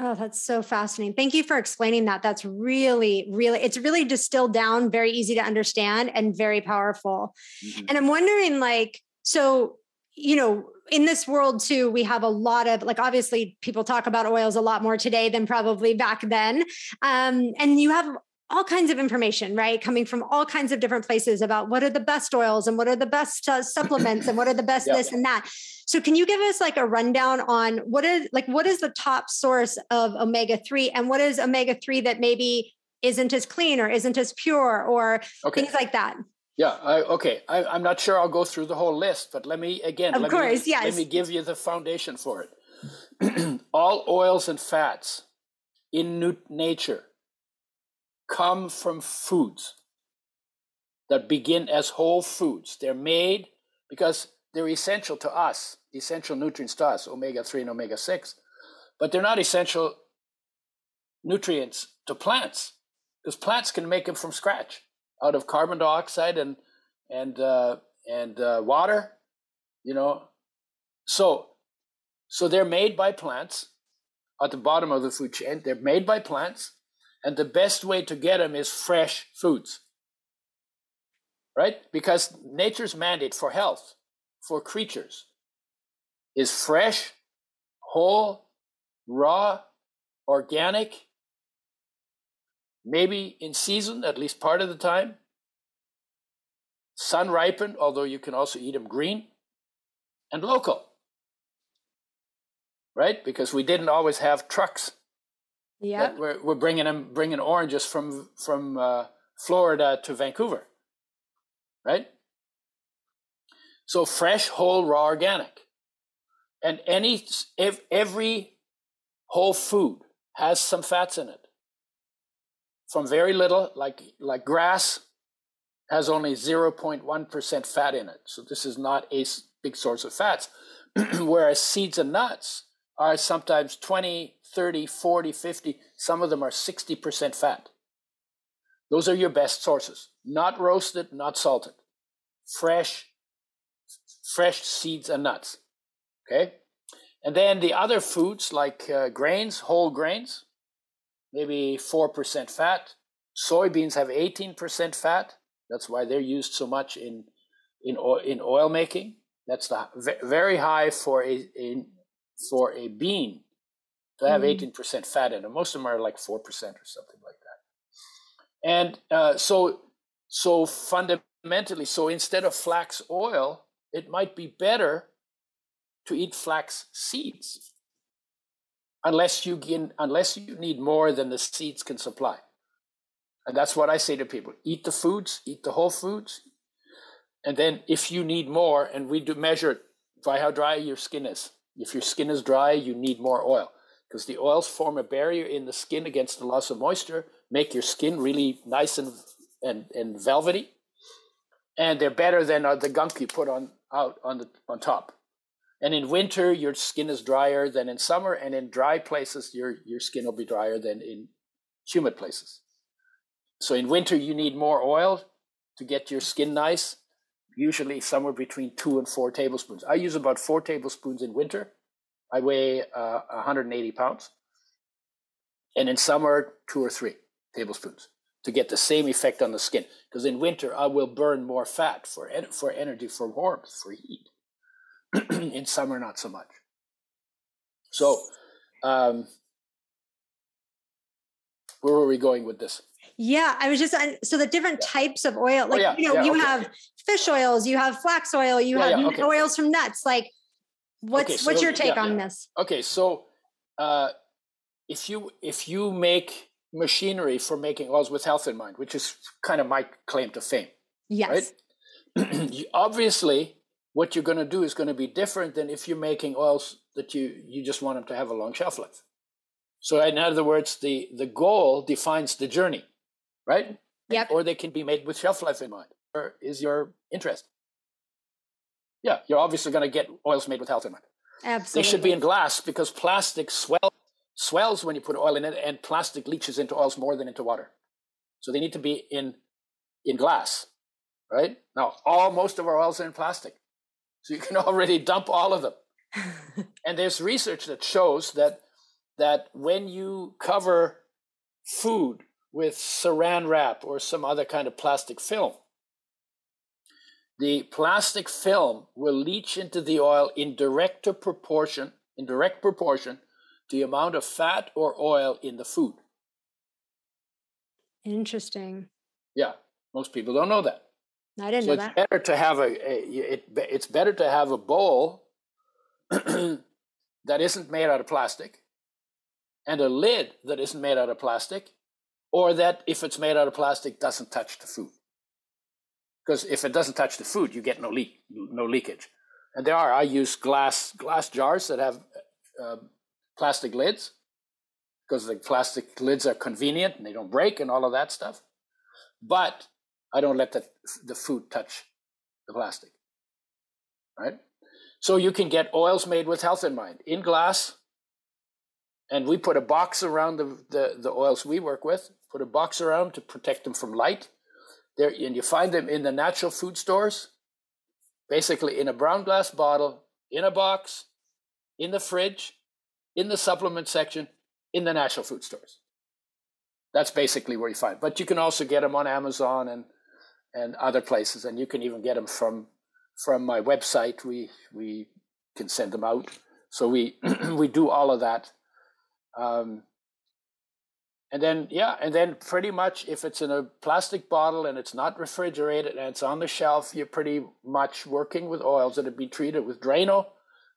Oh, that's so fascinating. Thank you for explaining that. That's really, really, it's really distilled down, very easy to understand and very powerful. Mm-hmm. And I'm wondering, like, so, you know, in this world too, we have a lot of, like, obviously people talk about oils a lot more today than probably back then. Um, and you have all kinds of information, right? Coming from all kinds of different places about what are the best oils and what are the best uh, supplements and what are the best yep. this and that. So can you give us like a rundown on what is like what is the top source of omega 3 and what is omega 3 that maybe isn't as clean or isn't as pure or okay. things like that? Yeah, I, okay. I, am not sure I'll go through the whole list, but let me again. Of let course, me, yes. Let me give you the foundation for it. [CLEARS THROAT] All oils and fats in nature come from foods that begin as whole foods. They're made because they're essential to us, essential nutrients to us, omega 3 and omega 6, but they're not essential nutrients to plants because plants can make them from scratch out of carbon dioxide and and uh, and uh, water, you know. So so they're made by plants at the bottom of the food chain. They're made by plants and the best way to get them is fresh foods. Right? Because nature's mandate for health, for creatures, is fresh, whole, raw, organic, maybe in season at least part of the time, sun ripened, although you can also eat them green, and local. Right? Because we didn't always have trucks yeah, we're we're bringing them bringing oranges from from uh, Florida to Vancouver, right? So fresh, whole, raw, organic. And any every whole food has some fats in it. From very little, like like grass, has only 0.1% fat in it. So this is not a big source of fats. [CLEARS THROAT] Whereas seeds and nuts are sometimes 20, 30, 40, 50, some of them are 60% fat. Those are your best sources. Not roasted, not salted. Fresh, fresh seeds and nuts. Okay? And then the other foods like uh, grains, whole grains, maybe 4% fat. Soybeans have 18% fat. That's why they're used so much in, in, oil, in oil making. That's the, very high for a, a for a bean to have mm. 18% fat in it. Most of them are like 4% or something like that. And uh, so, so fundamentally, so instead of flax oil, it might be better to eat flax seeds unless you get, unless you need more than the seeds can supply. And that's what I say to people: eat the foods, eat the whole foods, and then if you need more, and we do measure it by how dry your skin is. If your skin is dry, you need more oil because the oils form a barrier in the skin against the loss of moisture, make your skin really nice and and, and velvety, and they're better than uh, the gunk you put on out on the on top. And in winter, your skin is drier than in summer, and in dry places, your your skin will be drier than in humid places. So in winter, you need more oil to get your skin nice, usually somewhere between two and four tablespoons. I use about four tablespoons in winter. I weigh uh, 180 pounds. And in summer, two or three tablespoons to get the same effect on the skin. Because in winter, I will burn more fat for, for energy, for warmth, for heat. [CLEARS THROAT] in summer, not so much. So, um, where were we going with this? Yeah, I was just so the different yeah. types of oil, like oh, yeah, you know, yeah, you okay. have fish oils, you have flax oil, you have okay. oils from nuts. Like, what's okay, so, what's your take on this? Okay, so uh, if you if you make machinery for making oils with health in mind, which is kind of my claim to fame, yes, [CLEARS THROAT] right? obviously, what you're going to do is going to be different than if you're making oils that you you just want them to have a long shelf life. So, in other words, the the goal defines the journey right? Yep. Or they can be made with shelf life in mind. Or is your interest? Yeah, you're obviously going to get oils made with health in mind. Absolutely. They should be in glass because plastic swell, swells when you put oil in it, and plastic leaches into oils more than into water. So they need to be in in glass, right? Now, all most of our oils are in plastic, so you can [LAUGHS] already dump all of them. [LAUGHS] and there's research that shows that that when you cover food with saran wrap or some other kind of plastic film. The plastic film will leach into the oil in direct proportion, in direct proportion to the amount of fat or oil in the food. Interesting. Yeah, most people don't know that. I didn't so know it's that. better to have a, a it, it's better to have a bowl [CLEARS THROAT] that isn't made out of plastic and a lid that isn't made out of plastic or that if it's made out of plastic doesn't touch the food. Because if it doesn't touch the food you get no leak no leakage. And there are i use glass glass jars that have uh, plastic lids because the plastic lids are convenient and they don't break and all of that stuff. But i don't let the, the food touch the plastic right so you can get oils made with health in mind in glass and we put a box around the, the, the oils we work with put a box around to protect them from light. There, and you find them in the natural food stores, basically in a brown glass bottle, in a box, in the fridge, in the supplement section, in the natural food stores. That's basically where you find. But you can also get them on Amazon and and other places, and you can even get them from from my website. We we can send them out. So we [CLEARS THROAT] we do all of that. Um, and then, yeah, and then pretty much if it's in a plastic bottle and it's not refrigerated and it's on the shelf, you're pretty much working with oils that have been treated with Drano,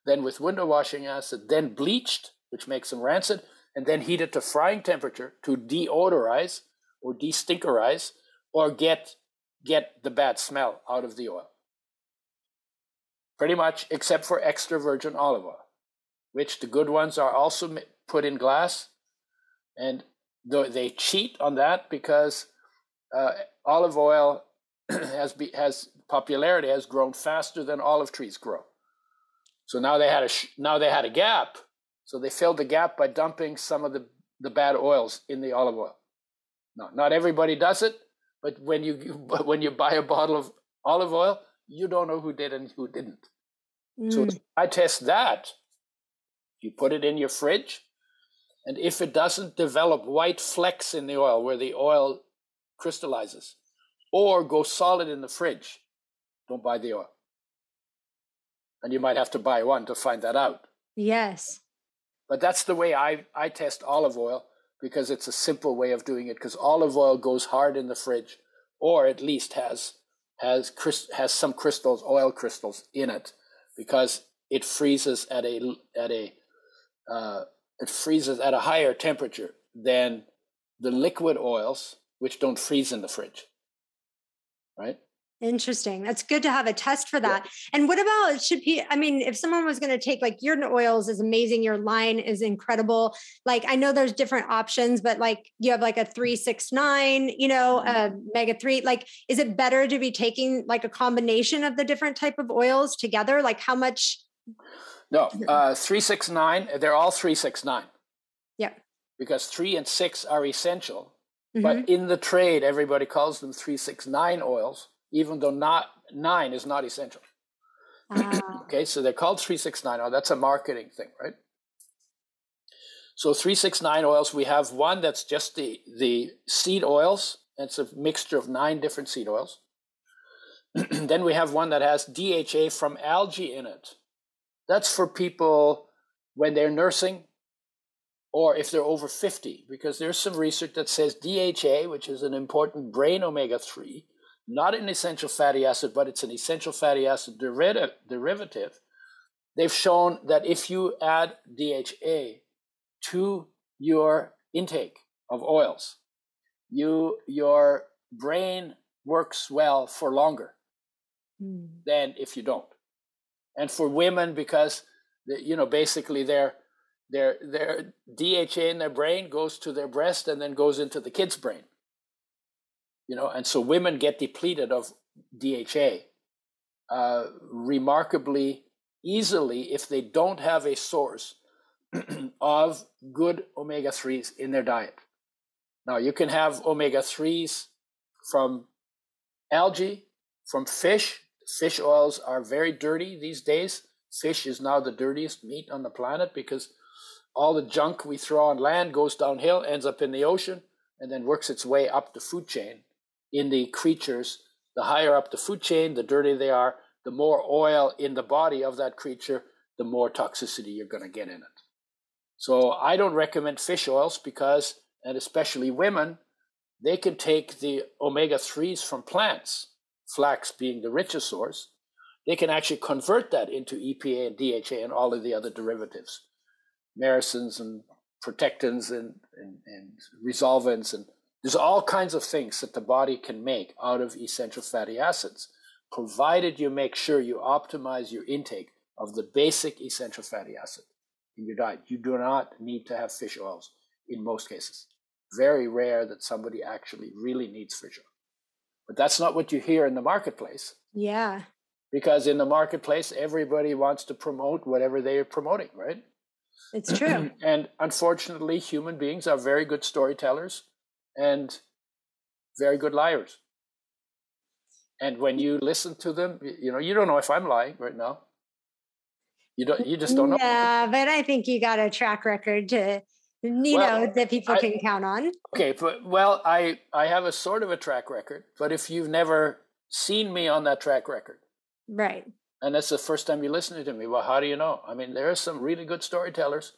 then with window washing acid, then bleached, which makes them rancid, and then heated to frying temperature to deodorize or de-stinkerize or get get the bad smell out of the oil. pretty much, except for extra virgin olive oil, which the good ones are also put in glass. And they cheat on that because uh, olive oil [CLEARS THROAT] has be, has popularity has grown faster than olive trees grow. So now they had a now they had a gap. So they filled the gap by dumping some of the, the bad oils in the olive oil. No, not everybody does it, but when you [LAUGHS] when you buy a bottle of olive oil, you don't know who did and who didn't. Mm. So I test that. You put it in your fridge, and if it doesn't develop white flecks in the oil where the oil crystallizes or go solid in the fridge, don't buy the oil. And you might have to buy one to find that out. Yes. But that's the way I, I test olive oil because it's a simple way of doing it because olive oil goes hard in the fridge or at least has has has some crystals oil crystals in it because it freezes at a at a uh, it freezes at a higher temperature than the liquid oils, which don't freeze in the fridge. Right? Interesting. That's good to have a test for that. Yeah. And what about should be? I mean, if someone was going to take like your oils is amazing, your line is incredible. Like I know there's different options, but like you have like a three six nine, you know, mm-hmm. a mega three. Like, is it better to be taking like a combination of the different type of oils together? Like how much? No, uh, three six nine. They're all three six nine. Yeah. Because three and six are essential, mm-hmm. but in the trade, everybody calls them three six nine oils even though not nine is not essential. Ah. [CLEARS THROAT] okay, so they're called 369 oil. That's a marketing thing, right? So 369 oils, we have one that's just the, the seed oils. It's a mixture of nine different seed oils. [CLEARS THROAT] then we have one that has DHA from algae in it. That's for people when they're nursing or if they're over 50, because there's some research that says DHA, which is an important brain omega 3, not an essential fatty acid, but it's an essential fatty acid derivative. They've shown that if you add DHA to your intake of oils, you your brain works well for longer mm. than if you don't. And for women, because you know basically their their their DHA in their brain goes to their breast and then goes into the kid's brain you know, and so women get depleted of DHA uh, remarkably easily if they don't have a source [CLEARS THROAT] of good omega 3s in their diet. Now, you can have omega 3s from algae, from fish. Fish oils are very dirty these days. Fish is now the dirtiest meat on the planet because all the junk we throw on land goes downhill, ends up in the ocean, and then works its way up the food chain in the creatures, the higher up the food chain, the dirtier they are, the more oil in the body of that creature, the more toxicity you're going to get in it. So I don't recommend fish oils because, and especially women, they can take the omega 3s from plants, flax being the richest source. They can actually convert that into EPA and DHA and all of the other derivatives, maresins and protectins and, and, and resolvins and there's all kinds of things that the body can make out of essential fatty acids, provided you make sure you optimize your intake of the basic essential fatty acid in your diet. You do not need to have fish oils in most cases. Very rare that somebody actually really needs fish oil. But that's not what you hear in the marketplace. Yeah. Because in the marketplace, everybody wants to promote whatever they are promoting, right? It's true. [CLEARS THROAT] and unfortunately, human beings are very good storytellers and very good liars. And when you listen to them, you know, you don't know if I'm lying right now. You don't. You just don't know. Yeah, but I think you got a track record to, you well, know, that people I, can count on. Okay, but well, I I have a sort of a track record, but if you've never seen me on that track record, right, and that's the first time you're listening to me, well, how do you know? I mean, there are some really good storytellers,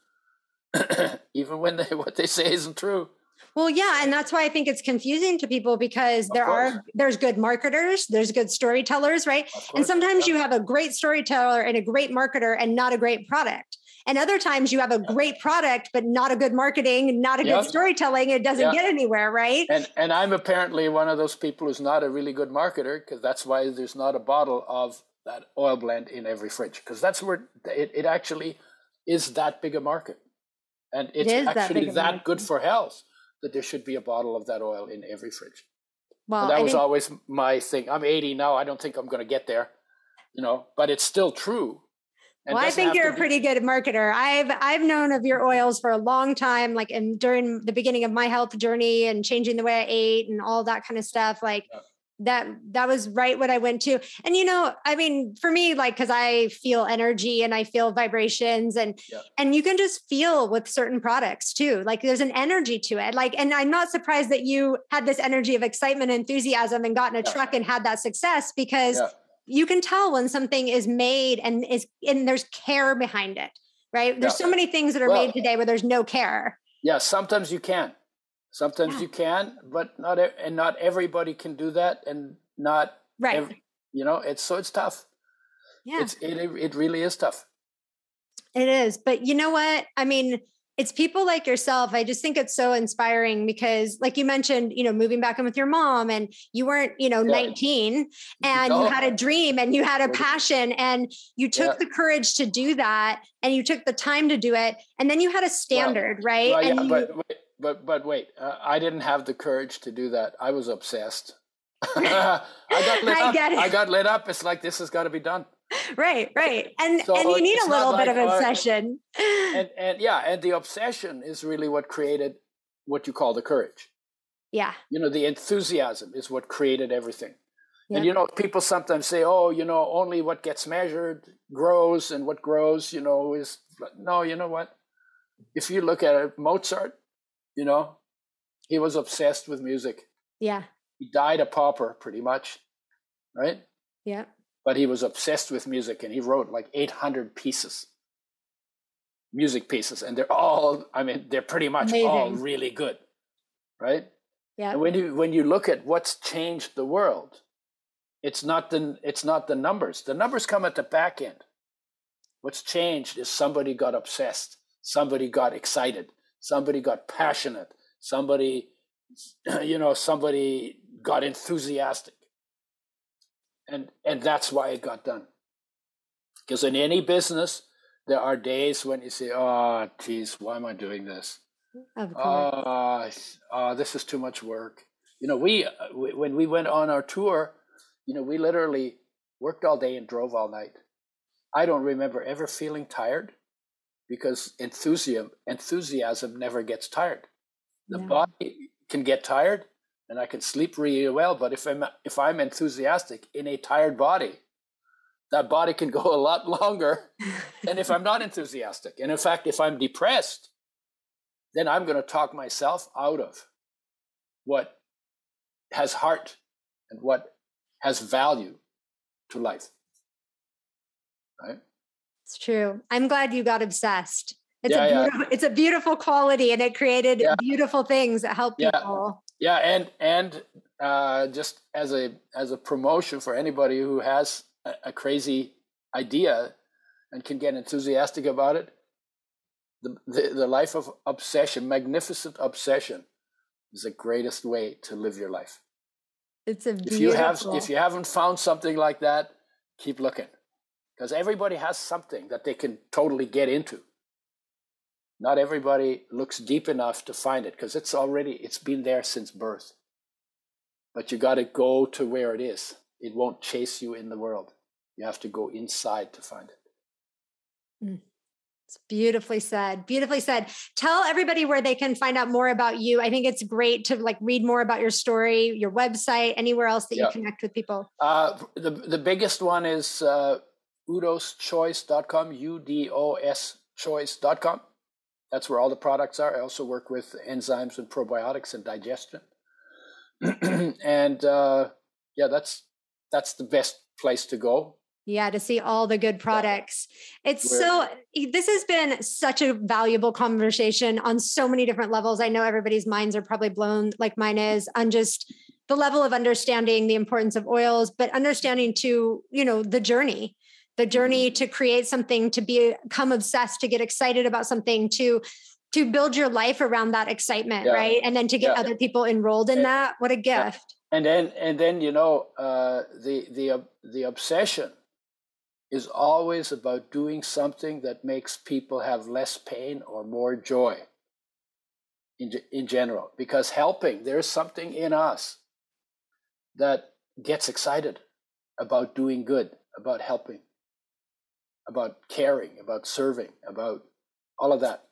[CLEARS THROAT] even when they [LAUGHS] what they say isn't true. Well, yeah, and that's why I think it's confusing to people because there are there's good marketers, there's good storytellers, right? And sometimes yeah. you have a great storyteller and a great marketer and not a great product. And other times you have a great product but not a good marketing, not a good storytelling, it doesn't get anywhere, right? And and I'm apparently one of those people who's not a really good marketer because that's why there's not a bottle of that oil blend in every fridge because that's where it, it actually is that big a market. And it's It actually of a that, good for health that there should be a bottle of that oil in every fridge. Well, and that I was always my thing. I'm 80 now. I don't think I'm going to get there, you know, but it's still true. Well, I think you're a be- pretty good marketer. I've I've known of your oils for a long time, like and during the beginning of my health journey and changing the way I ate and all that kind of stuff. Like Yeah. That that was right what I went to. And you know, I mean, for me, like because I feel energy and I feel vibrations and Yeah. and you can just feel with certain products too. Like there's an energy to it. Like, and I'm not surprised that you had this energy of excitement, and enthusiasm, and got in a Yeah. truck and had that success because Yeah. you can tell when something is made and is and there's care behind it right there's so many things that are Well- made today where there's no care Yeah, sometimes you can. Sometimes Yeah. you can, but not and not everybody can do that and not right ev- you know, it's so it's tough. yeah It's it it really is tough. it is but you know what i mean it's people like yourself i just think it's so inspiring because like you mentioned you know moving back in with your mom and you weren't you know Yeah. 19 and you had a dream and you had a passion and you took Yeah. the courage to do that and you took the time to do it and then you had a standard right Well, and yeah, you, but wait, but but wait, uh, I didn't have the courage to do that. I was obsessed. [LAUGHS] [LAUGHS] I got lit I up. get it. I got lit up. It's like this has got to be done. right right and So and you need a little bit like, of obsession And and yeah, and the obsession is really what created what you call the courage. yeah You know, the enthusiasm is what created everything. And you know, people sometimes say, "Oh, you know, only what gets measured grows, and what grows, you know, is no." You know what? If you look at it, Mozart, you know, he was obsessed with music. yeah He died a pauper, pretty much, right? yeah But he was obsessed with music, and he wrote like 800 pieces, music pieces, and they're all. I mean, they're pretty much all really good, right? yeah And when you when you look at what's changed the world, it's not the it's not the numbers. The numbers come at the back end. What's changed is somebody got obsessed, somebody got excited, somebody got passionate, somebody [CLEARS THROAT] you know, somebody got enthusiastic. And and that's why it got done. Because in any business, there are days when you say, "Oh, geez, why am I doing this?" uh, uh, this is too much work. You know, we, we when we went on our tour, you know, we literally worked all day and drove all night. I don't remember ever feeling tired because enthusiasm enthusiasm never gets tired. The Yeah. body can get tired, and I can sleep really well. But if I'm if I'm enthusiastic in a tired body, that body can go [LAUGHS] a lot longer than if I'm not enthusiastic. And in fact, if I'm depressed, then I'm going to talk myself out of what has heart and what has value to life. Right? It's true. I'm glad you got obsessed. It's Yeah, a yeah. beautiful, it's a beautiful quality and it created Yeah. beautiful things that help Yeah. people. Yeah, and and uh, just as a as a promotion for anybody who has a, a crazy idea and can get enthusiastic about it, the, the the life of obsession, magnificent obsession, is the greatest way to live your life. It's a if beautiful. you have if you haven't found something like that keep looking because everybody has something that they can totally get into not everybody looks deep enough to find it because it's already it's been there since birth but you got to go to where it is it won't chase you in the world you have to go inside to find it It's beautifully said. Beautifully said. Tell everybody where they can find out more about you. I think it's great to like read more about your story, your website, anywhere else that Yeah. you connect with people. Uh, the the biggest one is uh, udoschoice.com, U D O S choice.com. That's where all the products are. I also work with enzymes and probiotics and digestion. [CLEARS THROAT] and uh, yeah, that's that's the best place to go. Yeah, to see all the good products. It's Where- so, this has been such a valuable conversation on so many different levels. I know everybody's minds are probably blown, like mine is, on just the level of understanding the importance of oils, but understanding to, you know, the journey, the journey to create something, to be, become obsessed, to get excited about something, to, to build your life around that excitement, Yeah. right? And then to get Yeah. other people enrolled in And- that. What a gift. And then and then you know uh, the the ob- the obsession is always about doing something that makes people have less pain or more joy in, in general. Because helping, there's something in us that gets excited about doing good, about helping, about caring, about serving, about all of that.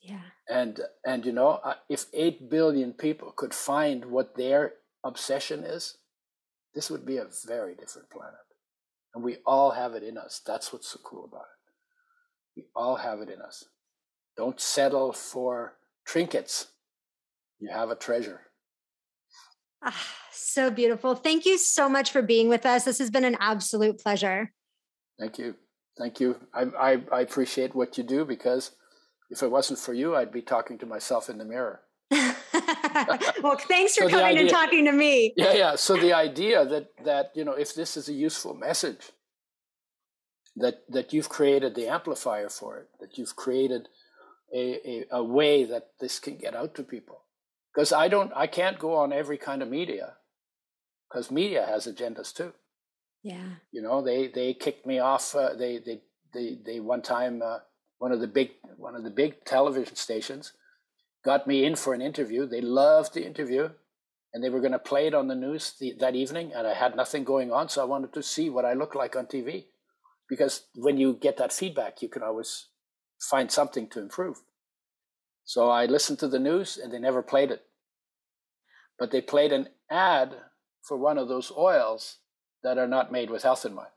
Yeah. And and you know, uh, if 8 billion people could find what their obsession is, this would be a very different planet. And we all have it in us. That's what's so cool about it. We all have it in us. Don't settle for trinkets. You have a treasure. Ah, so beautiful. Thank you so much for being with us. This has been an absolute pleasure. Thank you. Thank you. I, I, I appreciate what you do because if it wasn't for you, I'd be talking to myself in the mirror. [LAUGHS] well, thanks for so coming idea, and talking to me. Yeah, yeah. So the idea that that you know, if this is a useful message, that that you've created the amplifier for it, that you've created a, a, a way that this can get out to people. Because I don't, I can't go on every kind of media, because media has agendas too. Yeah. You know, they they kicked me off. Uh, they they they they one time uh, one of the big one of the big television stations got me in for an interview. They loved the interview, and they were going to play it on the news that evening. And I had nothing going on, so I wanted to see what I look like on TV, because when you get that feedback, you can always find something to improve. So I listened to the news, and they never played it, but they played an ad for one of those oils that are not made with health in mind.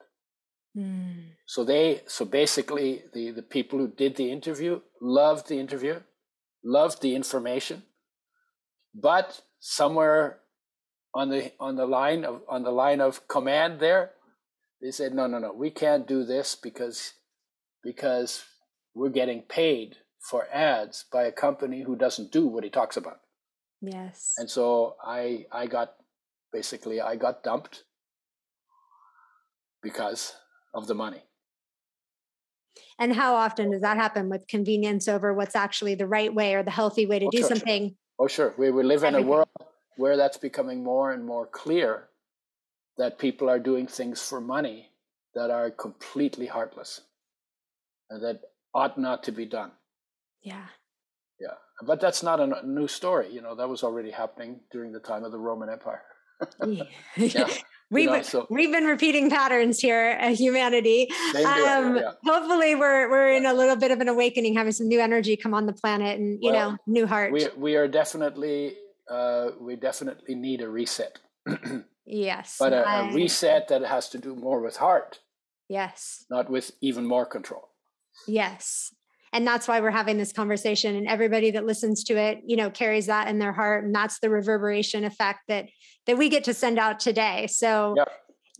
Mm. So they so basically the the people who did the interview loved the interview loved the information, but somewhere on the on the line of on the line of command there, they said, no, no, no, we can't do this because because we're getting paid for ads by a company who doesn't do what he talks about. Yes. And so I I got basically I got dumped because of the money. And how often does that happen with convenience over what's actually the right way or the healthy way to oh, do sure, something? Sure. Oh, sure. We, we live in a world where that's becoming more and more clear that people are doing things for money that are completely heartless and that ought not to be done. Yeah. Yeah. But that's not a new story. You know, that was already happening during the time of the Roman Empire. [LAUGHS] yeah. [LAUGHS] We've, know, so. we've been repeating patterns here at humanity. Um, yeah. Hopefully, we're we're in a little bit of an awakening, having some new energy come on the planet, and you well, know, new heart. We we are definitely uh, we definitely need a reset. [CLEARS THROAT] yes, but a, I, a reset that has to do more with heart. Yes, not with even more control. Yes, and that's why we're having this conversation and everybody that listens to it you know carries that in their heart and that's the reverberation effect that that we get to send out today so yep.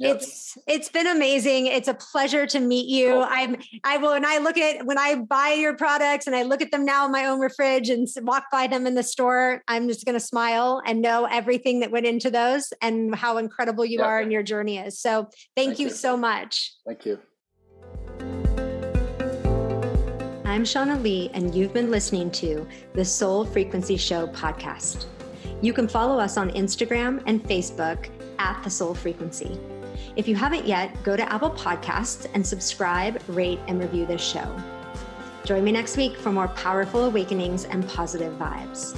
Yep. It's it's been amazing. It's a pleasure to meet you. Cool. I'm I will when I look at when I buy your products and I look at them now in my own fridge and walk by them in the store, I'm just going to smile and know everything that went into those and how incredible you yep. are and your journey is. So thank, thank you, you so much. Thank you. I'm Shauna Lee, and you've been listening to the Soul Frequency Show podcast. You can follow us on Instagram and Facebook at The Soul Frequency. If you haven't yet, go to Apple Podcasts and subscribe, rate, and review this show. Join me next week for more powerful awakenings and positive vibes.